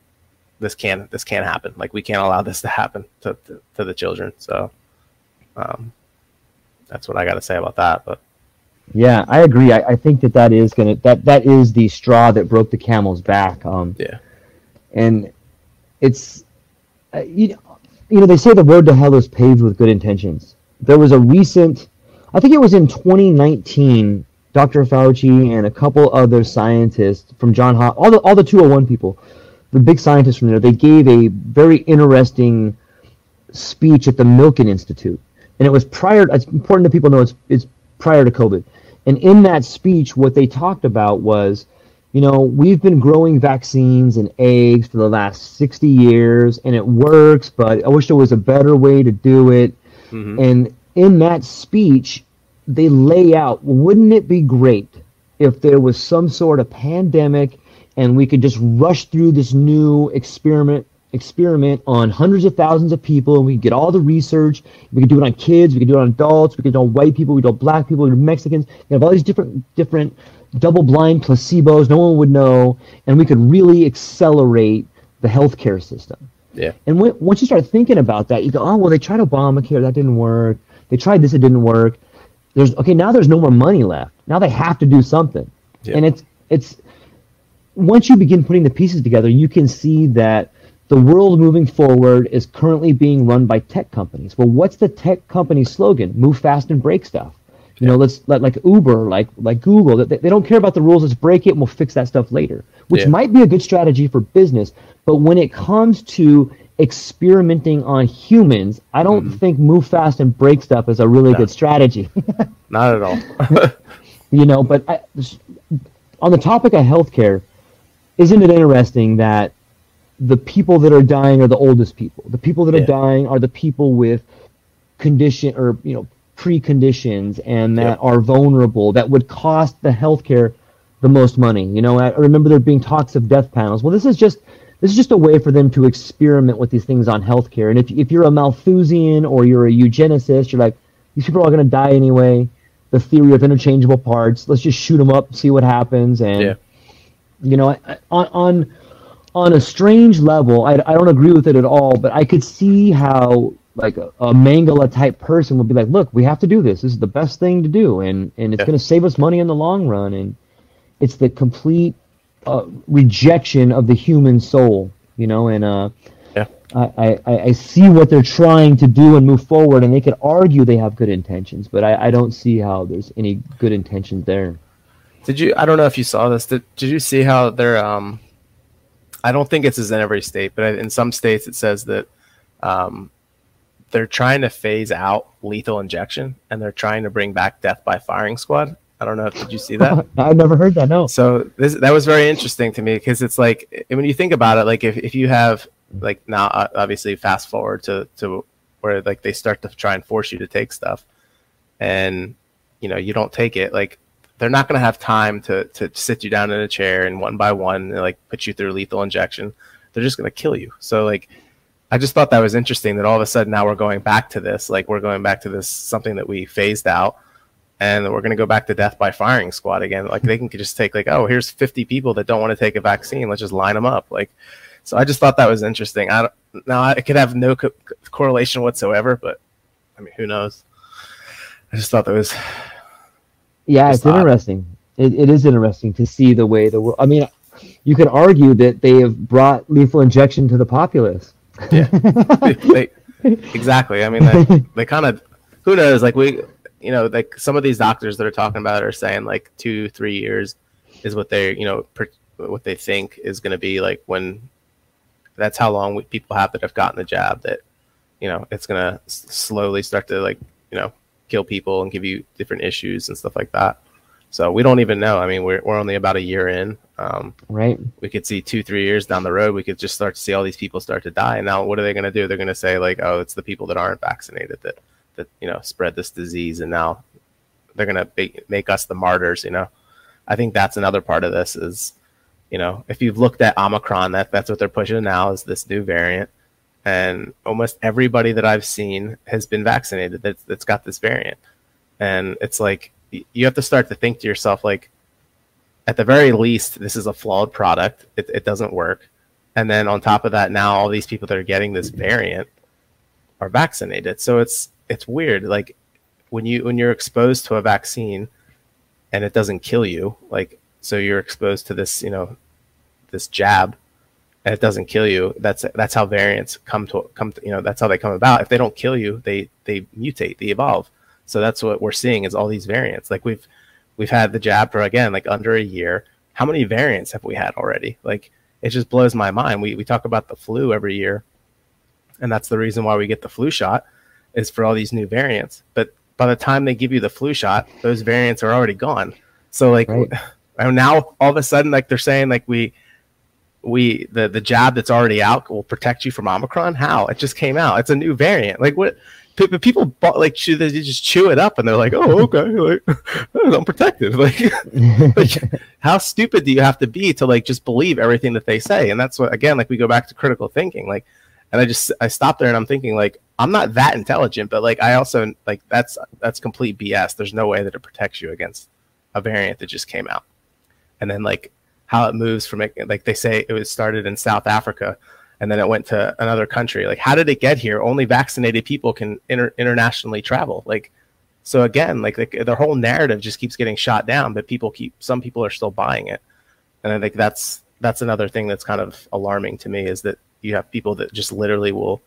this can't this can't happen. Like we can't allow this to happen to, to, to the children. So um that's what i got to say about that but yeah i agree. I, I think that that is gonna that that is the straw that broke the camel's back um yeah. and it's uh, you, know- you know they say the road to hell is paved with good intentions. There was a recent i think it was in 2019 dr fauci and a couple other scientists from john Hop- all the all the 201 people the big scientists from there they gave a very interesting speech at the milken institute and it was prior it's important that people know it's, it's prior to covid and in that speech what they talked about was you know, we've been growing vaccines and eggs for the last 60 years and it works, but I wish there was a better way to do it. Mhm. And in that speech, they lay out wouldn't it be great if there was some sort of pandemic and we could just rush through this new experiment experiment on hundreds of thousands of people and we could get all the research. We could do it on kids, we could do it on adults, we could do it on white people, we could do it on black people, we could do Mexicans. We have all these different different double blind placebos, no one would know, and we could really accelerate the healthcare system. Yeah. And when, once you start thinking about that, you go, oh well, they tried Obamacare, that didn't work. They tried this, it didn't work. There's okay, now there's no more money left. Now they have to do something, Yeah. and it's it's once you begin putting the pieces together, you can see that the world moving forward is currently being run by tech companies. Well, what's the tech company slogan? Move fast and break stuff. You know, let's let like Uber, like like Google, they, they don't care about the rules. Let's break it and we'll fix that stuff later, which Yeah. might be a good strategy for business. But when it comes to experimenting on humans, I don't mm-hmm. think move fast and break stuff is a really good strategy. Not at all. you know but I, on the topic of healthcare isn't it interesting that the people that are dying are the oldest people the people that are dying are the people with condition or you know preconditions and that Yep. are vulnerable that would cost the healthcare the most money you know I remember there being talks of death panels well this is just this is just a way for them to experiment with these things on healthcare. And if, if you're a malthusian or you're a eugenicist you're like these people are going to die anyway. The theory of interchangeable parts let's just shoot them up see what happens. And Yeah. you know on on on a strange level I, I don't agree with it at all but i could see how like a, a Mengele type person would be like look we have to do this. This is the best thing to do and and it's Yeah. going to save us money in the long run. And it's the complete uh, rejection of the human soul you know and uh yeah. I, I, I see what they're trying to do and move forward, and they could argue they have good intentions, but I, I don't see how there's any good intentions there. Did you? I don't know if you saw this. Did, did you see how they're? Um, I don't think it's as in every state, but in some states it says that um, they're trying to phase out lethal injection and they're trying to bring back death by firing squad. I don't know. if Did you see that? I've never heard that. No. So this that was very interesting to me because it's like when you think about it, like if, if you have like now obviously fast forward to to where like they start to try and force you to take stuff, and you know you don't take it, like they're not going to have time to to sit you down in a chair and one by one like put you through lethal injection. They're just going to kill you. So like. I just thought that was interesting that all of a sudden now we're going back to this, like we're going back to this something that we phased out, and we're going to go back to death by firing squad again. Like they can just take like, oh, here's 50 people that don't want to take a vaccine. Let's just line them up. Like, so I just thought that was interesting. I don't, now it could have no co- correlation whatsoever, but I mean, who knows? I just thought that was Yeah, it's odd. interesting. It, it is interesting to see the way the world. I mean, you could argue that they have brought lethal injection to the populace. yeah, they, exactly. I mean, they, they kind of who knows? Like we, you know, like some of these doctors that are talking about are saying like two, three years is what they, you know, per, what they think is going to be like when that's how long we, people have that have gotten the jab that you know it's going to s- slowly start to like you know kill people and give you different issues and stuff like that. So we don't even know. I mean, we're we're only about a year in. Um, Right. we could see two, three years down the road, we could just start to see all these people start to die. And now, what are they going to do? They're going to say like, "Oh, it's the people that aren't vaccinated that that you know spread this disease," and now they're going to make us the martyrs. You know, I think that's another part of this is, you know, if you've looked at Omicron, that that's what they're pushing now is this new variant, and almost everybody that I've seen has been vaccinated that's that's got this variant, and it's like you have to start to think to yourself like at the very least, this is a flawed product. It, it doesn't work. And then on top of that, now all these people that are getting this variant are vaccinated. So it's it's weird. Like when you when you're exposed to a vaccine and it doesn't kill you, like so you're exposed to this, you know, this jab and it doesn't kill you. That's that's how variants come to come to, you know, that's how they come about. If they don't kill you, they they mutate, they evolve. So that's what we're seeing is all these variants. Like we've we've had the jab for again like under a year. How many variants have we had already? Like it just blows my mind. We we talk about the flu every year, and that's the reason why we get the flu shot is for all these new variants. But by the time they give you the flu shot, those variants are already gone. So like Right. and now all of a sudden like they're saying like we we the the jab that's already out will protect you from Omicron. How it just came out. It's a new variant. Like what? People bought, like chew, they just chew it up and they're like, oh okay, like I'm protected. Like, like how stupid do you have to be to like just believe everything that they say? And that's what again, like we go back to critical thinking. Like, and I just I stopped there and I'm thinking like I'm not that intelligent, but like I also like that's that's complete BS. There's no way that it protects you against a variant that just came out. And then like how it moves from it, like they say it was started in South Africa and then it went to another country. Like how did it get here? Only vaccinated people can inter- internationally travel. Like so again, like the, the whole narrative just keeps getting shot down, but people keep some people are still buying it. And I think that's that's another thing that's kind of alarming to me is that you have people that just literally will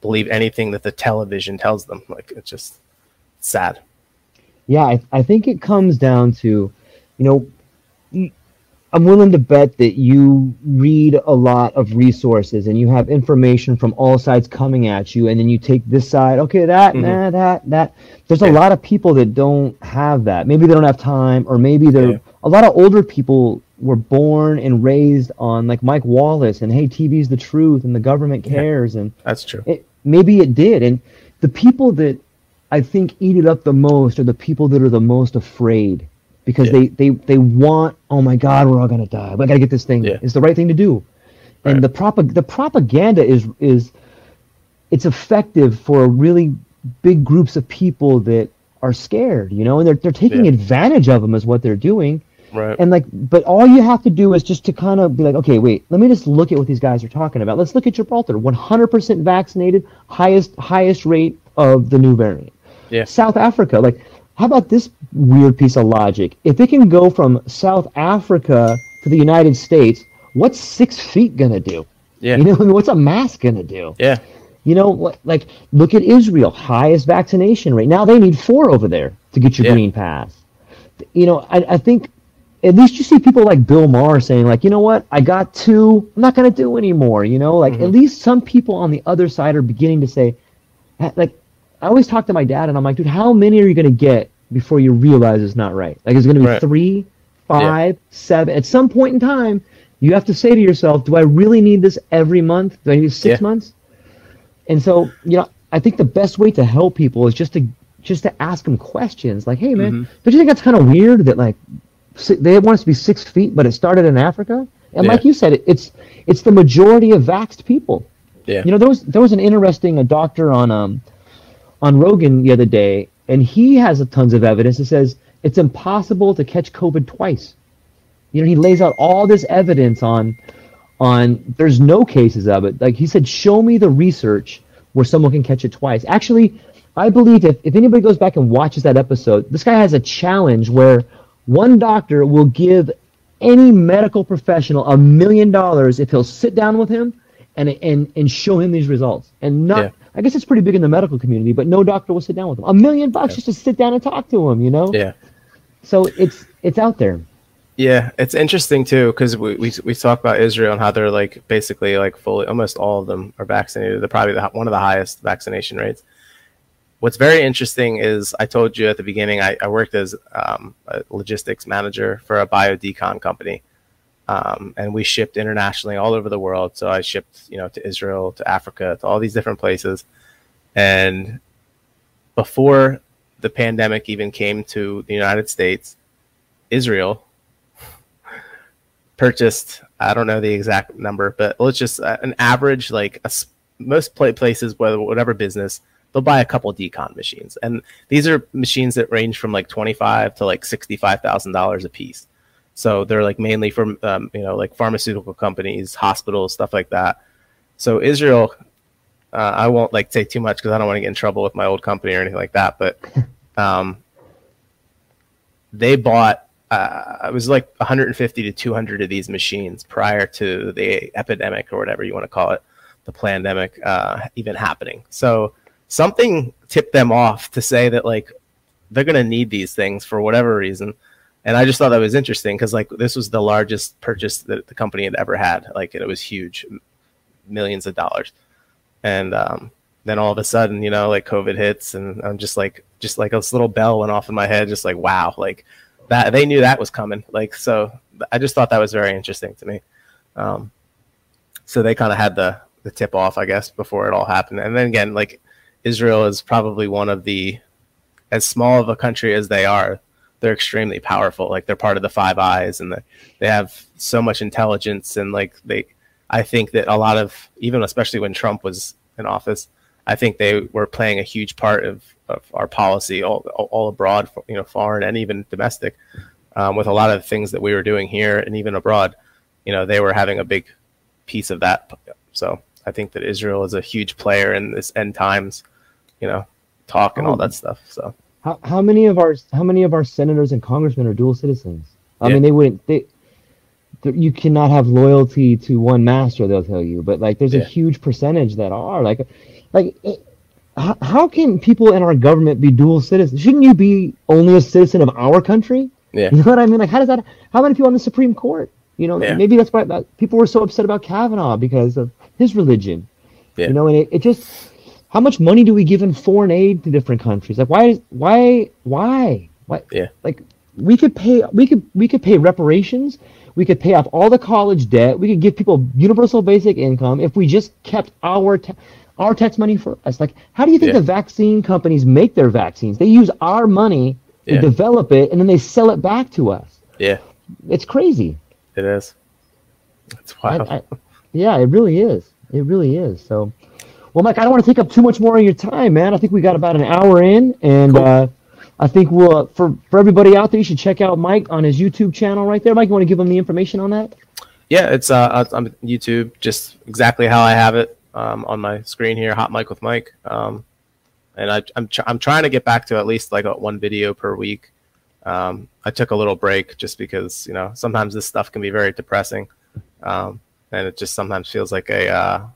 believe anything that the television tells them. Like it's just sad. Yeah, I, I think it comes down to, you know, I'm willing to bet that you read a lot of resources and you have information from all sides coming at you, and then you take this side, okay, that, mm-hmm. nah, that, that. There's yeah. a lot of people that don't have that. Maybe they don't have time, or maybe they're yeah. a lot of older people were born and raised on like Mike Wallace and hey, TV's the truth and the government cares yeah. and that's true. It, maybe it did, and the people that I think eat it up the most are the people that are the most afraid because yeah. they, they they want oh my god we're all gonna die we gotta get this thing yeah. it's the right thing to do and the prop the propaganda is is it's effective for really big groups of people that are scared you know and they're, they're taking advantage of them is what they're doing right and like but all you have to do is just to kind of be like okay wait let me just look at what these guys are talking about let's look at gibraltar 100% vaccinated highest highest rate of the new variant yeah south africa like how about this weird piece of logic? If it can go from South Africa to the United States, what's six feet gonna do? Yeah. You know, I mean, what's a mask gonna do? Yeah. You know, like look at Israel, highest vaccination rate. Now they need four over there to get your yeah. green pass. You know, I, I think at least you see people like Bill Maher saying, like, you know what, I got two, I'm not gonna do anymore. You know, like mm-hmm. at least some people on the other side are beginning to say, like, I always talk to my dad, and I'm like, dude, how many are you going to get before you realize it's not right? Like, it's going to be right. three, five, yeah. seven. At some point in time, you have to say to yourself, do I really need this every month? Do I need six yeah. months? And so, you know, I think the best way to help people is just to just to ask them questions like, hey, man, mm-hmm. don't you think that's kind of weird that like they want us to be six feet, but it started in Africa? And yeah. like you said, it's it's the majority of vaxxed people. Yeah. You know, there was there was an interesting a doctor on um on Rogan the other day, and he has a tons of evidence that says it's impossible to catch COVID twice. You know, he lays out all this evidence on on there's no cases of it. Like he said, show me the research where someone can catch it twice. Actually, I believe if, if anybody goes back and watches that episode, this guy has a challenge where one doctor will give any medical professional a million dollars if he'll sit down with him and and and show him these results and not yeah. I guess it's pretty big in the medical community, but no doctor will sit down with him. A million bucks yeah. just to sit down and talk to him, you know? Yeah. So it's it's out there. Yeah, it's interesting too because we, we we talk about Israel and how they're like basically like fully almost all of them are vaccinated. They're probably the, one of the highest vaccination rates. What's very interesting is I told you at the beginning I, I worked as um, a logistics manager for a biodecon company, um, and we shipped internationally all over the world. So I shipped, you know, to Israel, to Africa, to all these different places. And before the pandemic even came to the United States, Israel purchased, I don't know the exact number, but let's just uh, an average, like a, most places, whatever business, they'll buy a couple decon machines. And these are machines that range from like 25 to like $65,000 a piece. So they're like mainly from um, you know like pharmaceutical companies, hospitals, stuff like that. So Israel, uh, I won't like say too much because I don't want to get in trouble with my old company or anything like that. But um, they bought uh, it was like 150 to 200 of these machines prior to the epidemic or whatever you want to call it, the pandemic uh, even happening. So something tipped them off to say that like they're going to need these things for whatever reason and I just thought that was interesting because like this was the largest purchase that the company had ever had. Like it was huge, millions of dollars, and um, then all of a sudden, you know, like COVID hits, and I'm just like, just like this little bell went off in my head, just like wow, like that they knew that was coming. Like so, I just thought that was very interesting to me. Um, so they kind of had the the tip off, I guess, before it all happened. And then again, like Israel is probably one of the as small of a country as they are, they're extremely powerful. Like they're part of the Five Eyes, and the, they have so much intelligence, and like they, I think that a lot of even especially when Trump was in office, I think they were playing a huge part of, of our policy all, all abroad, you know, foreign and even domestic, um, with a lot of things that we were doing here and even abroad. You know, they were having a big piece of that. So I think that Israel is a huge player in this end times, you know, talk and all that stuff. So how, how many of our how many of our senators and congressmen are dual citizens? I Yeah. mean, they wouldn't. They, you cannot have loyalty to one master. They'll tell you, but like, there's a huge percentage that are like, like, eh, it, how, how can people in our government be dual citizens? Shouldn't you be only a citizen of our country? yeah, You know what I mean? Like, how does that? How many people on the Supreme Court? You know, Yeah. maybe that's why that, people were so upset about Kavanaugh because of his religion. Yeah. You know, and it, it just how much money do we give in foreign aid to different countries? Like, why, why, why, why? Yeah. Like, we could pay, we could, we could pay reparations. We could pay off all the college debt. We could give people universal basic income if we just kept our ta- our tax money for us. Like, how do you think Yeah. the vaccine companies make their vaccines? They use our money to Yeah. develop it, and then they sell it back to us. yeah, It's crazy. it is. It's I, wild. I, yeah, it really is. It really is. So, well, Mike, I don't want to take up too much more of your time, man. I think we got about an hour in, and Cool. uh, I think we'll uh, for for everybody out there, you should check out Mike on his YouTube channel right there. Mike, you want to give them the information on that? Yeah, it's uh on YouTube, just exactly how I have it um, on my screen here, Hot Mike with Mike. Um, and I, I'm tr- I'm trying to get back to at least like a, one video per week. Um, I took a little break just because you know sometimes this stuff can be very depressing, um, and it just sometimes feels like a uh,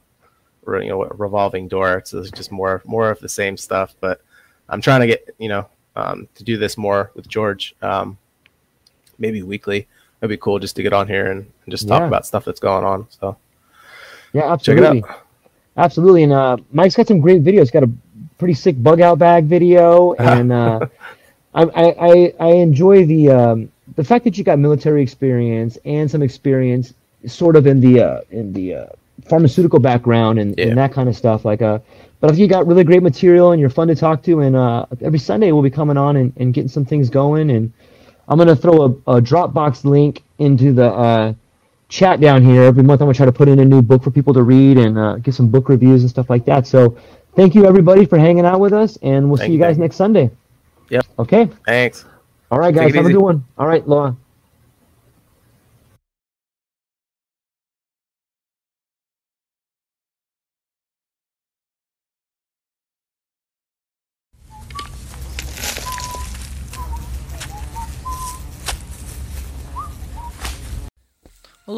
you know revolving door. So it's just more more of the same stuff. But I'm trying to get you know um, to do this more with George, um, maybe weekly. It'd be cool just to get on here and, and just talk Yeah. about stuff that's going on. So Yeah, check it absolutely. out. Absolutely. And uh, Mike's got some great videos. He's got a pretty sick bug out bag video, and uh, I, I I I enjoy the um, the fact that you got military experience and some experience, sort of in the uh, in the uh, pharmaceutical background and, Yeah. and that kind of stuff. Like uh, but I think you got really great material and you're fun to talk to. And uh, every Sunday we'll be coming on and, and getting some things going. And I'm gonna throw a, a Dropbox link into the uh, chat down here every month. I'm gonna try to put in a new book for people to read and uh, give some book reviews and stuff like that. So thank you everybody for hanging out with us, and we'll Thank see you guys next Sunday. Yep. Okay. Thanks. All right, guys. Have a good one. All right, Laura.